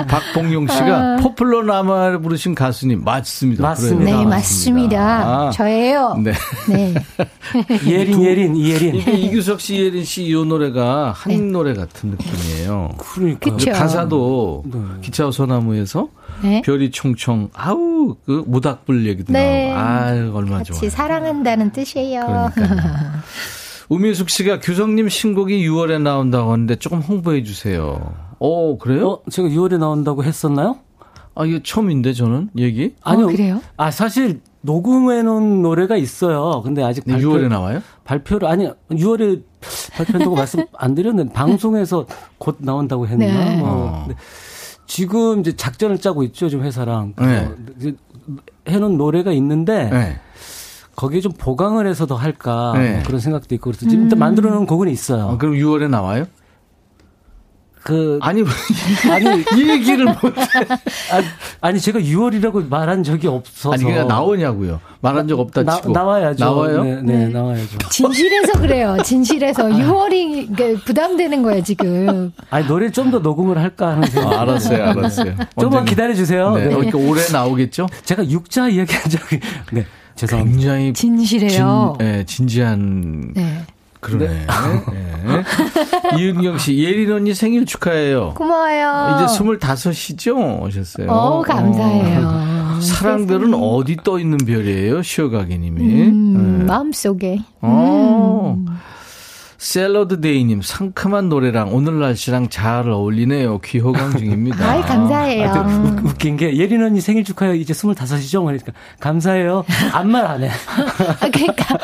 박봉용 씨가 포플러 나무를 부르신 가수님 맞습니다. 맞습니다. 네, 맞습니다. 저예요. 네. 네. 예린, 예린, 이예린. 이게 이규석 씨, 예린 씨 이 노래가 한인 노래 같은 느낌이에요. 그러니까. 네. 그쵸. 가사도 기차와 소나무에서 네. 별이 총총 아우 그 모닥불 얘기도 네. 나오고 아 얼마나 같이 좋아요. 사랑한다는 뜻이에요. 그러니까요. 우민숙 씨가 규성님 신곡이 6월에 나온다고 하는데 조금 홍보해 주세요. 오 그래요? 어, 제가 6월에 나온다고 했었나요? 아 이게 처음인데 저는 얘기. 아니요. 그래요? 아, 사실 녹음해 놓은 노래가 있어요. 근데 아직 네, 발표, 6월에 나와요? 발표를 아니 6월에 발표한다고 말씀 안 드렸는데 방송에서 곧 나온다고 했나? 네. 뭐. 어. 지금 이제 작전을 짜고 있죠, 지금 회사랑. 네. 해놓은 노래가 있는데 네. 거기에 좀 보강을 해서 더 할까 네. 뭐 그런 생각도 있고 그래서 지금 일단 만들어 놓은 곡은 있어요. 아, 그럼 6월에 나와요? 그 아니 아니 이 얘기를 못. 아니, 아니 제가 6월이라고 말한 적이 없어서 아니 그냥 나오냐고요. 말한 적 없다 나, 치고. 나와야죠. 나와요? 네, 네, 나와야죠. 진실해서 그래요. 진실해서 6월이 그러니까 부담되는 거예요, 지금. 아니 노래 좀 더 녹음을 할까 하는 생각. 아, 알았어요, 알았어요. 조금만. 기다려 주세요. 네. 네. 이렇게 올해 나오겠죠? 제가 육자 이야기한 적이 네 죄송합니다. 굉장히 진실해요. 진, 예, 진지한 네. 그러네. 예. 이은경 씨, 예린 언니 생일 축하해요. 고마워요. 이제 25이죠? 오셨어요. 어, 감사해요. 어. 사랑별은 어디 떠 있는 별이에요? 쉬어가기 님이. 음, 예. 마음속에. 어. 샐러드 데이님 상큼한 노래랑 오늘 날씨랑 잘 어울리네요. 귀호강 중입니다. 아이, 감사해요. 하여튼 웃- 웃긴 게 예린 언니 생일 축하해요. 이제 25이죠? 그러니까 감사해요. 아무 말안 해. 아, 그러니까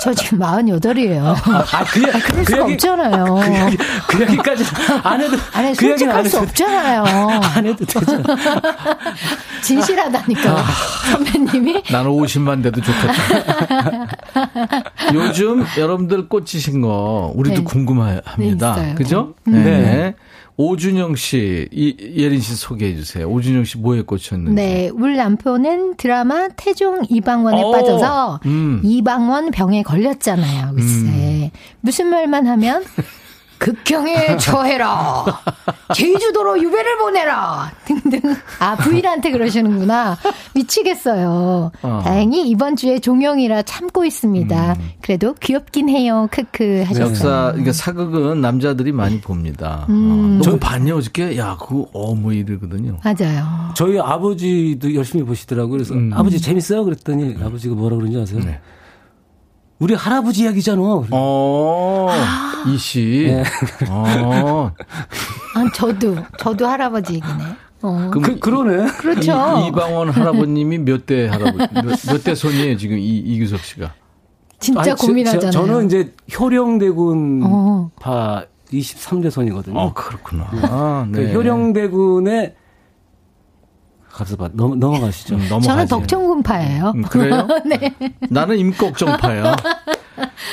저 지금 48이에요. 아, 그, 야- 그럴 그 수가 얘기- 없잖아요. 그 얘기, 그 얘기까지 안 해도 아니, 그 얘기는 안 솔직할 수 해도 없잖아요. 안 해도 되잖아. 진실하다니까. 선배님이. 나는 50만 돼도 좋겠다. 요즘 여러분들 꽂히신 거 우리도 네. 궁금합니다. 네. 그죠? 음. 네. 네. 오준영 씨, 이, 예린 씨 소개해 주세요. 오준영 씨 뭐에 꽂혔는지. 네, 우리 남편은 드라마 태종 이방원에 어, 빠져서 음. 이방원 병에 걸렸잖아요. 글쎄. 무슨 말만 하면 극형에 처해라. 제주도로 유배를 보내라. 등등. 아, 부인한테 그러시는구나. 미치겠어요. 어. 다행히 이번 주에 종영이라 참고 있습니다. 그래도 귀엽긴 해요. 크크 하셨어요. 역사, 그러니까 사극은 남자들이 많이 봅니다. 음. 어, 너 봤냐, 어저께? 야, 그거, 어, 뭐 이러거든요. 맞아요. 저희 아버지도 열심히 보시더라고요. 그래서 음. 아버지 재밌어요? 그랬더니 아버지가 뭐라 그런지 아세요? 네. 우리 할아버지 이야기잖아. 어, 이 씨. 네. 어, 아, 저도, 저도 할아버지이기네. 어. 그럼 그, 그러네. 그렇죠. 이, 이방원 할아버님이 몇 대 할아버지, 몇 대 손이에요, 지금 이, 이규석 씨가. 진짜 아니, 저- 고민하잖아요. 저, 는 이제 효령대군 어. 파 23대 손이거든요. 어, 그렇구나. 아, 그 네. 효령대군의 가서 봐 넘, 넘어가시죠. 좀 넘어가지. 저는 덕천군파예요. 음, 그래요? 네. 나는 임꺽정파야.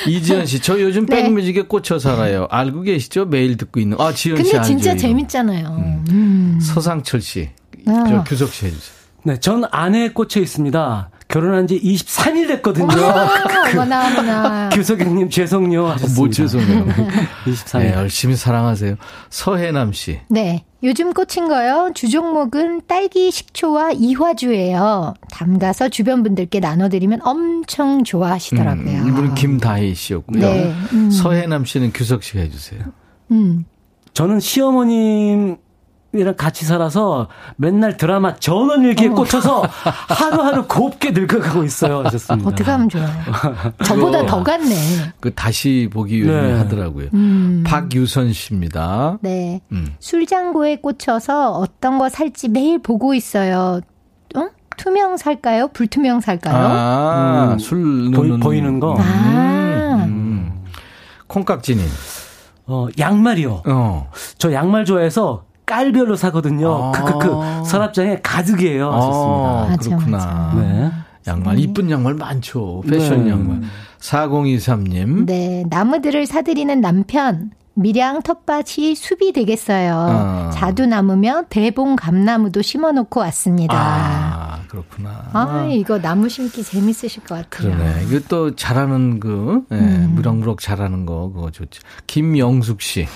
이지연 씨, 저 요즘 네. 백뮤직에 꽂혀 살아요. 알고 계시죠? 매일 듣고 있는. 아, 지연 씨 근데 알죠? 진짜 이거. 재밌잖아요. 음. 서상철 씨, 아. 저 규석 씨 해주세요. 네, 전 아내에 꽂혀 있습니다. 결혼한 지 23일 됐거든요. 어머나, 어머나. 규석영님 죄송요 하셨습니다. 뭐 죄송해요. 23일. 네, 열심히 사랑하세요. 서해남 씨. 네. 요즘 꽂힌 거요. 주종목은 딸기 식초와 이화주예요. 담가서 주변 분들께 나눠드리면 엄청 좋아하시더라고요. 음, 이분은 김다희 씨였고요. 네, 음. 서해남 씨는 규석 씨가 해주세요. 음. 저는 시어머님 이랑 같이 살아서 맨날 드라마 전원일기에 어. 꽂혀서 하루하루 곱게 늙어가고 있어요. 하셨습니다. 어떻게 하면 좋아요? 저보다 더 같네. 그 다시 보기 요즘에 네. 하더라고요. 음. 박유선 씨입니다. 네. 음. 술장고에 꽂혀서 어떤 거 살지 매일 보고 있어요. 어? 투명 살까요? 불투명 살까요? 아, 음, 술 보이- 넣는 보이는 거. 아. 음. 콩깍지님. 어, 양말이요. 어. 저 양말 좋아해서 깔별로 사거든요. 아. 크크크. 서랍장에 가득이에요. 하셨습니다. 아, 맞아, 그렇구나. 맞아. 네. 양말 이쁜 양말 많죠. 패션 네. 양말. 4023님. 네, 나무들을 사들이는 남편. 밀양 텃밭이 숲이 되겠어요. 아. 자두나무며 대봉 감나무도 심어놓고 왔습니다. 아, 그렇구나. 아, 이거 나무 심기 재밌으실 것 같아요. 그러네. 이거 또 잘하는 그, 예, 음. 무럭무럭 잘하는 거, 그거 좋죠. 김영숙 씨.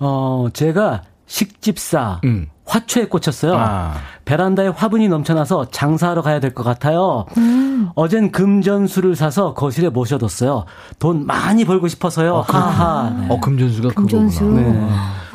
어, 제가 식집사 음. 화초에 꽂혔어요. 아. 베란다에 화분이 넘쳐나서 장사하러 가야 될 것 같아요. 음. 어젠 금전수를 사서 거실에 모셔뒀어요. 돈 많이 벌고 싶어서요. 하하. 네. 어, 금전수가 금전수. 그거구나. 네.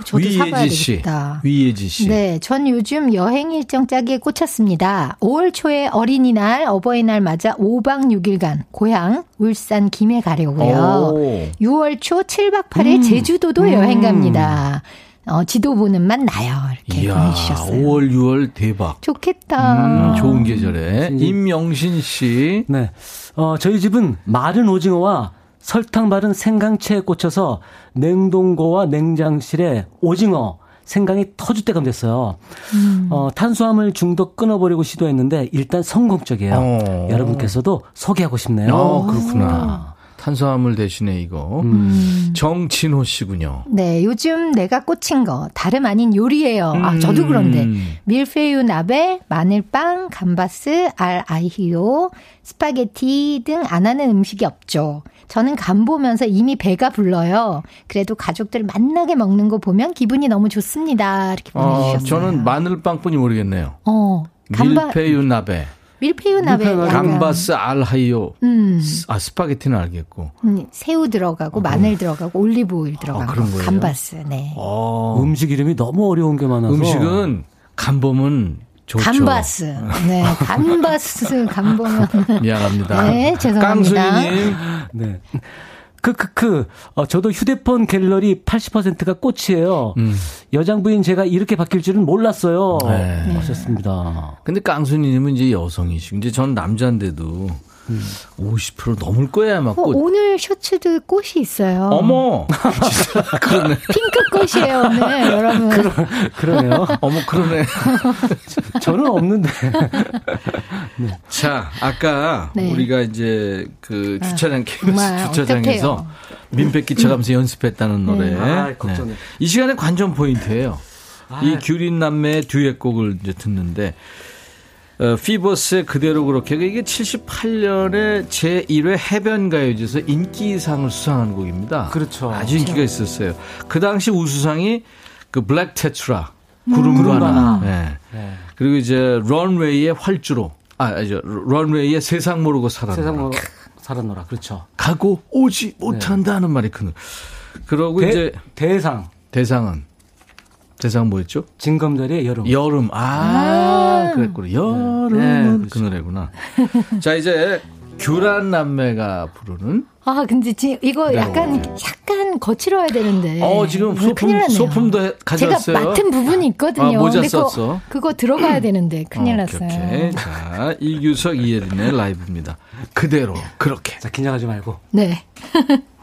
저도 사봐야 위예지 씨. 되겠다. 위예지 씨. 네, 전 요즘 여행 일정 짜기에 꽂혔습니다. 5월 초에 어린이날, 어버이날 맞아 5박 6일간 고향 울산 김해 가려고요. 오. 6월 초 7박 8일 제주도도 여행 갑니다. 어, 지도 보는 맛 나요. 이렇게 이야, 보내주셨어요. 5월, 6월 대박. 좋겠다. 음, 좋은 계절에. 음. 임영신 씨. 네. 어, 저희 집은 마른 오징어와 설탕 바른 생강채에 꽂혀서 냉동고와 냉장실에 오징어, 생강이 터줏대감 됐어요. 음. 어, 탄수화물 중독 끊어버리고 시도했는데 일단 성공적이에요. 어. 여러분께서도 소개하고 싶네요. 어, 그렇구나. 탄수화물 대신에 이거. 음. 정진호 씨군요. 네, 요즘 내가 꽂힌 거 다름 아닌 요리예요. 아, 저도 그런데 밀푀유 나베, 마늘빵, 감바스, 알 아히오, 스파게티 등 안 하는 음식이 없죠. 저는 간 보면서 이미 배가 불러요. 그래도 가족들 맛나게 먹는 거 보면 기분이 너무 좋습니다. 이렇게 어, 보내주셨어요. 저는 마늘빵뿐이 모르겠네요. 어, 밀푀유 나베, 밀푀유 나베 감바스 알 아히오, 음, 아 스파게티는 알겠고. 음, 새우 들어가고 마늘 들어가고 올리브 오일 들어가고 아, 그런 거예요? 감바스. 네. 어, 음식 이름이 너무 어려운 게 많아서. 음식은 간 보면 좋죠. 감바스. 네, 감바스 간 보면 미안합니다. 네, 죄송합니다. 깡순이님, 네. 크크크. 어, 저도 휴대폰 갤러리 80%가 꽃이에요. 음. 여장부인 제가 이렇게 바뀔 줄은 몰랐어요. 네. 하셨습니다. 근데 깡순이님은 이제 여성이시고, 이제 전 남자인데도 50% 넘을 거야, 아마 어, 꽃. 오늘 셔츠도 꽃이 있어요. 어머! 진짜 그러네. 핑크 꽃이에요, 오늘, 여러분. 그러네요. 어머, 그러네. 저는 없는데. 자, 아까 네. 우리가 이제 그 주차장 KBS 주차장에서 어떡해요. 민폐 끼쳐가면서 연습했다는 노래. 아, 걱정해. 이 시간에 관전 포인트예요. 이 규린 남매의 듀엣곡을 이제 듣는데 어, 피버스의 그대로 그렇게 이게 78년에 제1회 해변가요제에서 인기상을 수상한 곡입니다. 그렇죠. 아주 인기가 있었어요. 그 당시 우수상이 그 블랙 테트라 구름 구름 가나. 가나. 네. 네. 그리고 이제 런웨이의 활주로. 아, 아니죠. 런웨이의 세상 모르고 살아. 세상 뭐 살았노라. 그렇죠. 가고 오지 못한다는 말이 큰. 그러고 대, 이제 대상. 대상은 대상 뭐였죠? 진검다리의 여름. 여름. 아, 그랬구나. 여름은 네, 그 노래구나. 자, 이제 규란 남매가 부르는 아, 근데 지 이거 그래요. 약간, 약간 거칠어야 되는데. 어, 지금 이거 소품-. 소품도 해- 가져왔어요? 제가 맡은 부분이 있거든요. 아, 모자 근데 그거- 썼어. 그거 들어가야 되는데, 큰일 어, 났어요. 오케이, 오케이. 자, 이규석, 이예린의 라이브입니다. 그대로, 그렇게. 자, 긴장하지 말고. 네.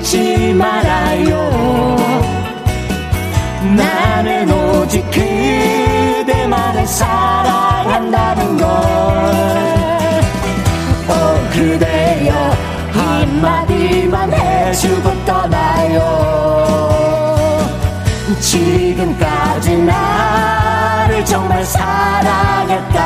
잊지 말아요. 나는 오직 그대만을 사랑한다는 걸. 오, 그대여 한마디만 해주고 떠나요. 지금까지 나를 정말 사랑했다고.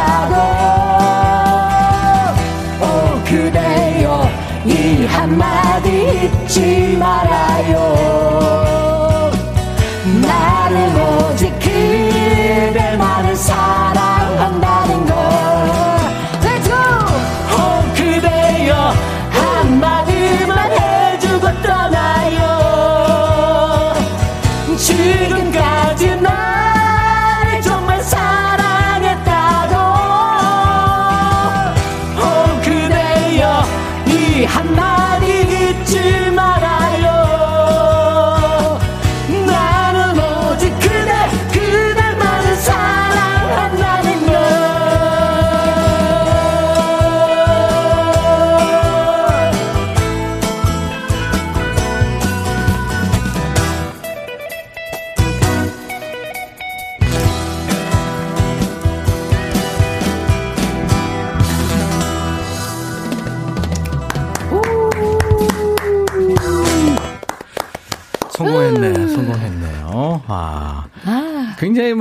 잊지 말아요.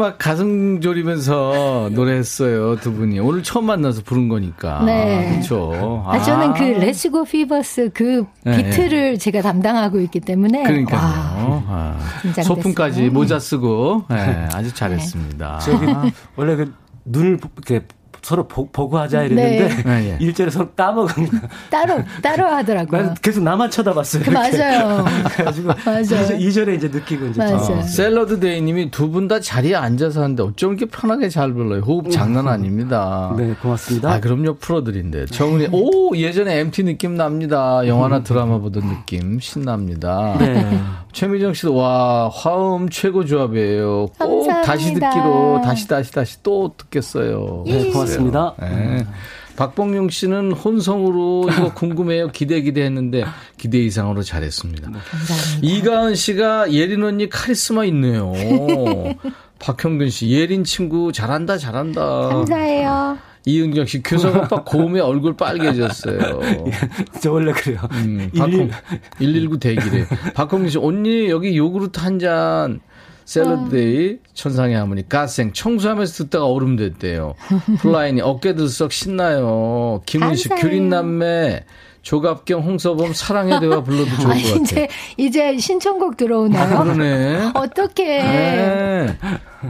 막 가슴 졸이면서 노래했어요 두 분이 오늘 처음 만나서 부른 거니까 네. 그렇죠. 아, 저는 그 아. 레시고 피버스 그 네. 비트를 네. 제가 담당하고 있기 때문에 그러니까요. 아, 소품까지 모자 쓰고 네, 아주 잘했습니다. 저기 원래 그 눈을 이렇게 서로 보, 고 하자 이랬는데 네. 네, 예. 일절에 서로 까먹은 거야. 따로 따로 하더라고요. 난 계속 나만 쳐다봤어요. 그. 맞아요. 그래가지고 맞아요. 이절에 이제 느끼고 이제 맞아요. 저- 어, 샐러드 데이님이 두 분 다 자리에 앉아서 하는데 어쩜 이렇게 편하게 잘 불러요. 호흡 장난 아닙니다. 네, 고맙습니다. 아, 그럼요. 프로들인데. 정은이, 오, 예전에 MT 느낌 납니다. 영화나 드라마 보던 느낌 신납니다. 네. 최미정 씨도, 와, 화음 최고 조합이에요. 꼭 감사합니다. 다시 듣기로, 다시, 다시, 다시 또 듣겠어요. 네, 고맙습니다. 네. 박봉용 씨는 혼성으로 이거 궁금해요. 기대 기대했는데 기대 이상으로 잘했습니다. 감사합니다. 이가은 씨가 예린 언니 카리스마 있네요. 박형근 씨 예린 친구 잘한다 잘한다. 감사해요. 이은경 씨 교성 오빠 고음에 얼굴 빨개졌어요. 저 원래 그래요. 음, 일일- 박홍 119 대기래. 박홍근 씨 언니 여기 요구르트 한 잔. 샐러드데이 천상의 하모니 가생 청소하면서 듣다가 얼음 됐대요. 플라이니 어깨 들썩 신나요. 김은 씨 감사해요. 규린남매 조갑경 홍서범 사랑의 대화 불러도 좋을 아, 것 같아요. 이제 이제 신청곡 들어오네요. 아, 그러네. 어떻게 네.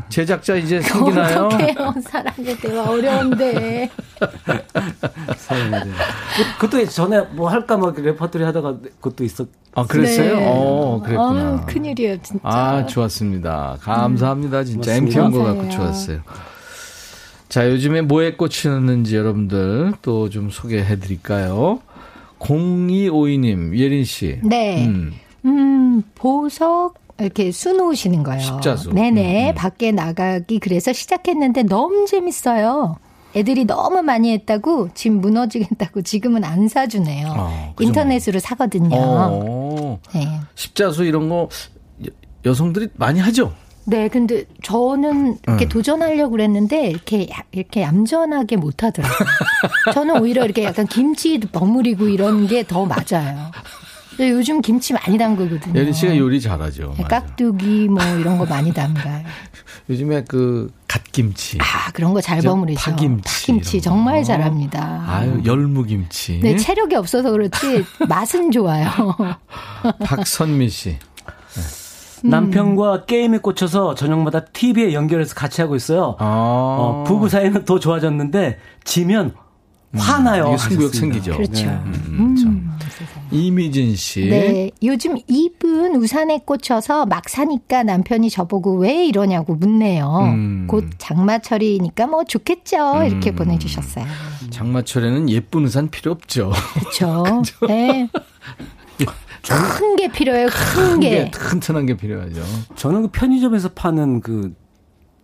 제작자 이제 생기나요? 어떡해요. 사랑의 대화 어려운데. 사연인데. 그- 그것도 전에 뭐 할까 막 레퍼토리 하다가 그것도 있었. 아, 그랬어요? 네. 어, 그랬구나. 아유, 큰일이에요, 진짜. 아, 좋았습니다. 감사합니다. 진짜 고맙습니다. MT 온거 갖고 감사해요. 좋았어요. 자, 요즘에 뭐에 꽂히는지 여러분들 또 좀 소개해 드릴까요? 0252님, 예린 씨. 네. 음, 음, 보석 이렇게 수놓으시는 거예요. 십자수. 네네. 음, 음. 밖에 나가기 그래서 시작했는데 너무 재밌어요. 애들이 너무 많이 했다고 지금 무너지겠다고 지금은 안 사주네요. 어, 그 인터넷으로 사거든요. 어, 네. 십자수 이런 거 여- 여성들이 많이 하죠? 네, 근데 저는 이렇게 음. 도전하려고 그랬는데 이렇게 야- 이렇게 얌전하게 못 하더라고요. 저는 오히려 이렇게 약간 김치 버무리고 이런 게 더 맞아요. 요즘 김치 많이 담그거든요. 예린 씨가 요리 잘하죠. 네, 맞아. 깍두기 뭐 이런 거 많이 담가요. 요즘에 그 갓김치. 아, 그런 거잘저 버무리죠. 파김치 파김치 정말 거. 잘합니다. 아유, 열무김치. 네, 체력이 없어서 그렇지 맛은 좋아요. 박선미 씨. 음. 남편과 게임에 꽂혀서 저녁마다 TV에 연결해서 같이 하고 있어요. 아. 어, 부부 사이는 더 좋아졌는데 지면 화나요. 이게 승부욕. 생기죠. 그렇죠. 네. 음, 참. 이미진 씨. 네, 요즘 입은 우산에 꽂혀서 막 사니까 남편이 저보고 왜 이러냐고 묻네요. 음. 곧 장마철이니까 뭐 좋겠죠. 이렇게 음. 보내주셨어요. 장마철에는 예쁜 우산 필요 없죠. 그렇죠. 네. 큰 게 필요해요. 큰게 게. 튼튼한 게 필요하죠. 저는 그 편의점에서 파는 그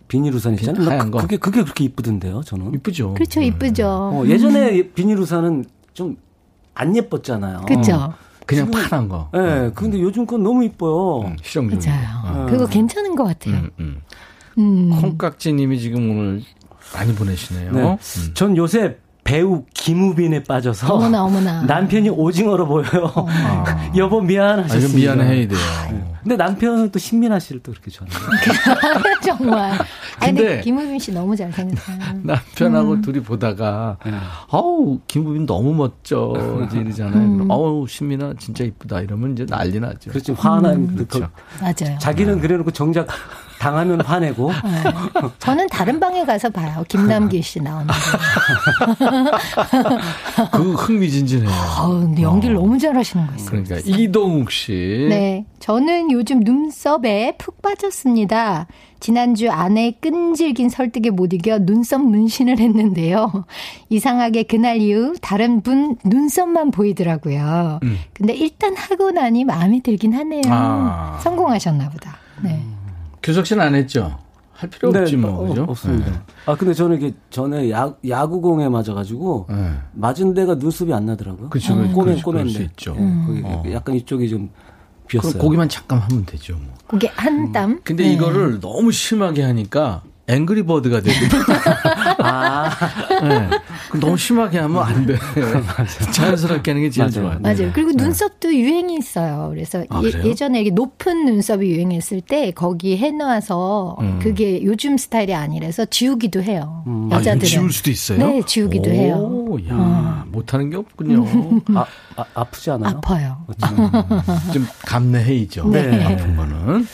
비닐 우산 있잖아요. 나 하얀 그- 거. 그게 그게 그렇게 이쁘던데요, 저는. 이쁘죠. 그렇죠. 이쁘죠. 어, 예전에 비닐 우산은 좀 안 예뻤잖아요. 그렇죠. 그냥 파란 거. 예, 네, 근데 요즘 건 너무 이뻐요. 음, 실용적인 맞아요. 어. 그거 괜찮은 것 같아요. 음, 음. 음. 콩깍지님이 지금 오늘 많이 보내시네요. 네. 음. 전 요새 배우 김우빈에 빠져서 어머나, 어머나. 남편이 오징어로 보여요. 아. 여보 아, 미안하셨습니다. 이건 미안해야 돼요. 근데 남편은 또 신민아 씨를 또 그렇게 좋아해요. 정말. 아니, 근데 근데 김우빈 씨 너무 잘생겼어요. 남편하고 음. 둘이 보다가 네. 아우 김부빈 너무 멋져 이러잖아요. 음. 어우 신민아 진짜 이쁘다 이러면 이제 난리 나죠. 그렇지 화나 음. 그렇죠. 맞아요. 자기는 그래놓고 정작 당하면 화내고 네. 저는 다른 방에 가서 봐요. 김남길 씨 나오는데. 그 흥미진진해요. 아우, 근데 연기를 너무 잘하시는 거 있어요. 그러니까 이동욱 씨. 네. 저는 요즘 눈썹에 푹 빠졌습니다. 지난주 아내 끈질긴 설득에 못 이겨 눈썹 문신을 했는데요. 이상하게 그날 이후 다른 분 눈썹만 보이더라고요. 음. 근데 일단 하고 나니 마음에 들긴 하네요. 아. 성공하셨나 보다. 네. 규석 씨는 안 했죠? 할 필요 없지 뭐 어, 그죠? 없습니다. 아 근데 저는 이게 전에 야, 야구공에 맞아가지고 네. 네. 맞은 데가 눈썹이 안 나더라고요. 그렇죠. 꼬맨 그럴 수 꼬맨데. 있죠. 어. 약간 이쪽이 좀 그럼 비었어요. 고기만 잠깐 하면 되죠. 뭐. 그게 한 땀. 근데 네. 이거를 너무 심하게 하니까 앵그리버드가 되고. 아 네. 너무 심하게 하면 안 돼. 자연스럽게 하는 게 제일 맞아요. 좋아요. 맞아요. 그리고 눈썹도 유행이 있어요. 그래서 아, 예? 예전에 이게 높은 눈썹이 유행했을 때 거기 해놔서 음. 그게 요즘 스타일이 아니라서 지우기도 해요. 아, 이거 여자들은. 지울 수도 있어요? 네, 지우기도 오, 해요. 야, 못하는 게 없군요. 아, 아, 아프지 않아요? 아파요. 좀 감내해야죠. 네. 아픈 거는.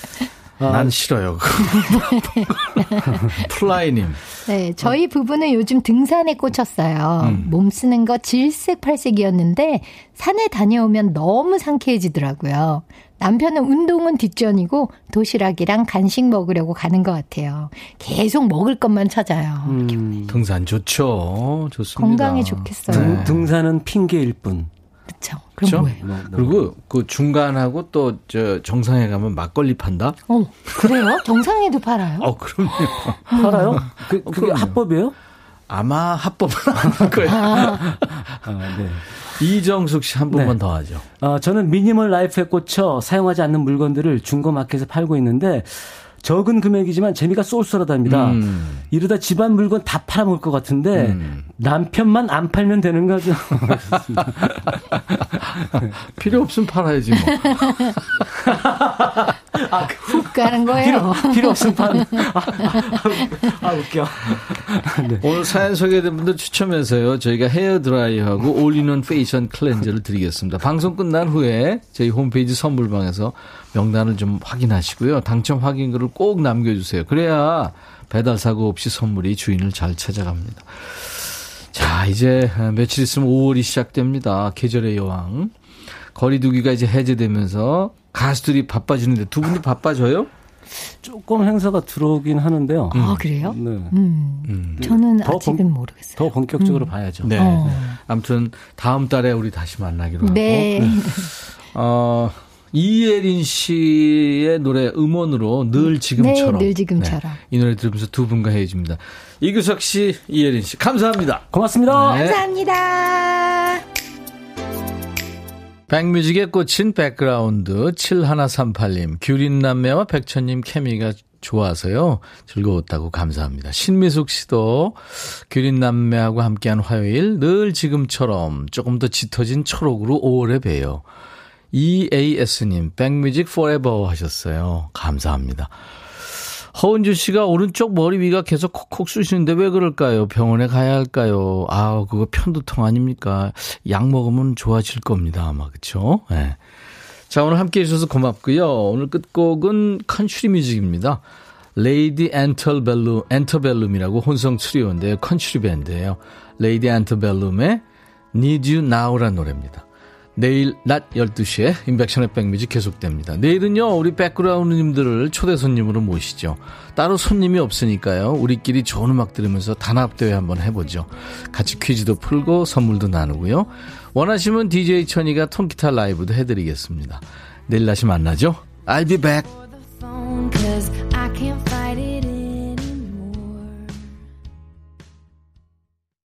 아. 난 싫어요. 플라이님. 네, 저희 부부는 요즘 등산에 꽂혔어요. 음. 몸 쓰는 거 질색팔색이었는데 산에 다녀오면 너무 상쾌해지더라고요. 남편은 운동은 뒷전이고 도시락이랑 간식 먹으려고 가는 것 같아요. 계속 먹을 것만 찾아요. 음. 등산 좋죠. 좋습니다. 건강에 좋겠어요. 등, 등산은 핑계일 뿐. 그렇죠. 그럼 뭐예요? 뭐, 뭐. 그리고 그 중간하고 또 저 정상에 가면 막걸리 판다. 어, 그래요? 정상에도 팔아요? 어, 그럼요. 팔아요? 그, 그게 어, 합법이에요? 아마 합법은 아닐 거예요. 아. 아, 네. 이정숙 씨 한 번만 네. 더 하죠. 어, 저는 미니멀 라이프에 꽂혀 사용하지 않는 물건들을 중고마켓에서 팔고 있는데 적은 금액이지만 재미가 쏠쏠하답니다. 음. 이러다 집안 물건 다 팔아먹을 것 같은데 음. 남편만 안 팔면 되는 거죠. 필요 없으면 팔아야지 뭐. 아, 훅 가는 거예요. 필요, 필요 없으면 팔. 아, 아, 웃겨. 네. 오늘 사연 소개된 분들 추첨해서요. 저희가 헤어 드라이어하고 all-in-one facial cleanser를 드리겠습니다. 방송 끝난 후에 저희 홈페이지 선물방에서 명단을 좀 확인하시고요. 당첨 확인글을 꼭 남겨주세요. 그래야 배달 사고 없이 선물이 주인을 잘 찾아갑니다. 자, 이제 며칠 있으면 5월이 시작됩니다. 계절의 여왕. 거리두기가 이제 해제되면서 가수들이 바빠지는데 두 분이 바빠져요? 조금 행사가 들어오긴 하는데요. 아, 그래요? 네. 음. 음. 저는 아직은 본, 모르겠어요. 더 본격적으로 음. 봐야죠. 네. 어. 아무튼 다음 달에 우리 다시 만나기로 네. 하고. 네. 어, 이예린 씨의 노래 음원으로 늘 지금처럼. 네, 늘 지금처럼. 네, 이 노래 들으면서 두 분과 헤어집니다. 이규석 씨, 이예린 씨, 감사합니다. 고맙습니다. 네. 감사합니다. 백뮤직에 꽂힌 백그라운드 7138님, 규린남매와 백천님 케미가 좋아서요. 즐거웠다고 감사합니다. 신미숙 씨도 규린 남매하고 함께한 화요일 늘 지금처럼 조금 더 짙어진 초록으로 5월에 봬요. EAS님, 백뮤직 forever 하셨어요. 감사합니다. 허은주 씨가 오른쪽 머리 위가 계속 콕콕 쑤시는데 왜 그럴까요? 병원에 가야 할까요? 아, 그거 편두통 아닙니까? 약 먹으면 좋아질 겁니다. 아마, 그쵸? 예. 네. 자, 오늘 함께 해 주셔서 고맙고요. 오늘 끝곡은 country music입니다. Lady Antebellum, Antebellum이라고 혼성 트리오인데요. country 밴드예요. Lady Antebellum의 Need You Now라는 노래입니다. 내일 낮 12시에 임백천의 백뮤직 계속됩니다. 내일은요, 우리 백그라운드님들을 초대 손님으로 모시죠. 따로 손님이 없으니까요, 우리끼리 좋은 음악 들으면서 단합대회 한번 해보죠. 같이 퀴즈도 풀고 선물도 나누고요. 원하시면 DJ 천이가 통기타 라이브도 해드리겠습니다. 내일 다시 만나죠. I'll be back.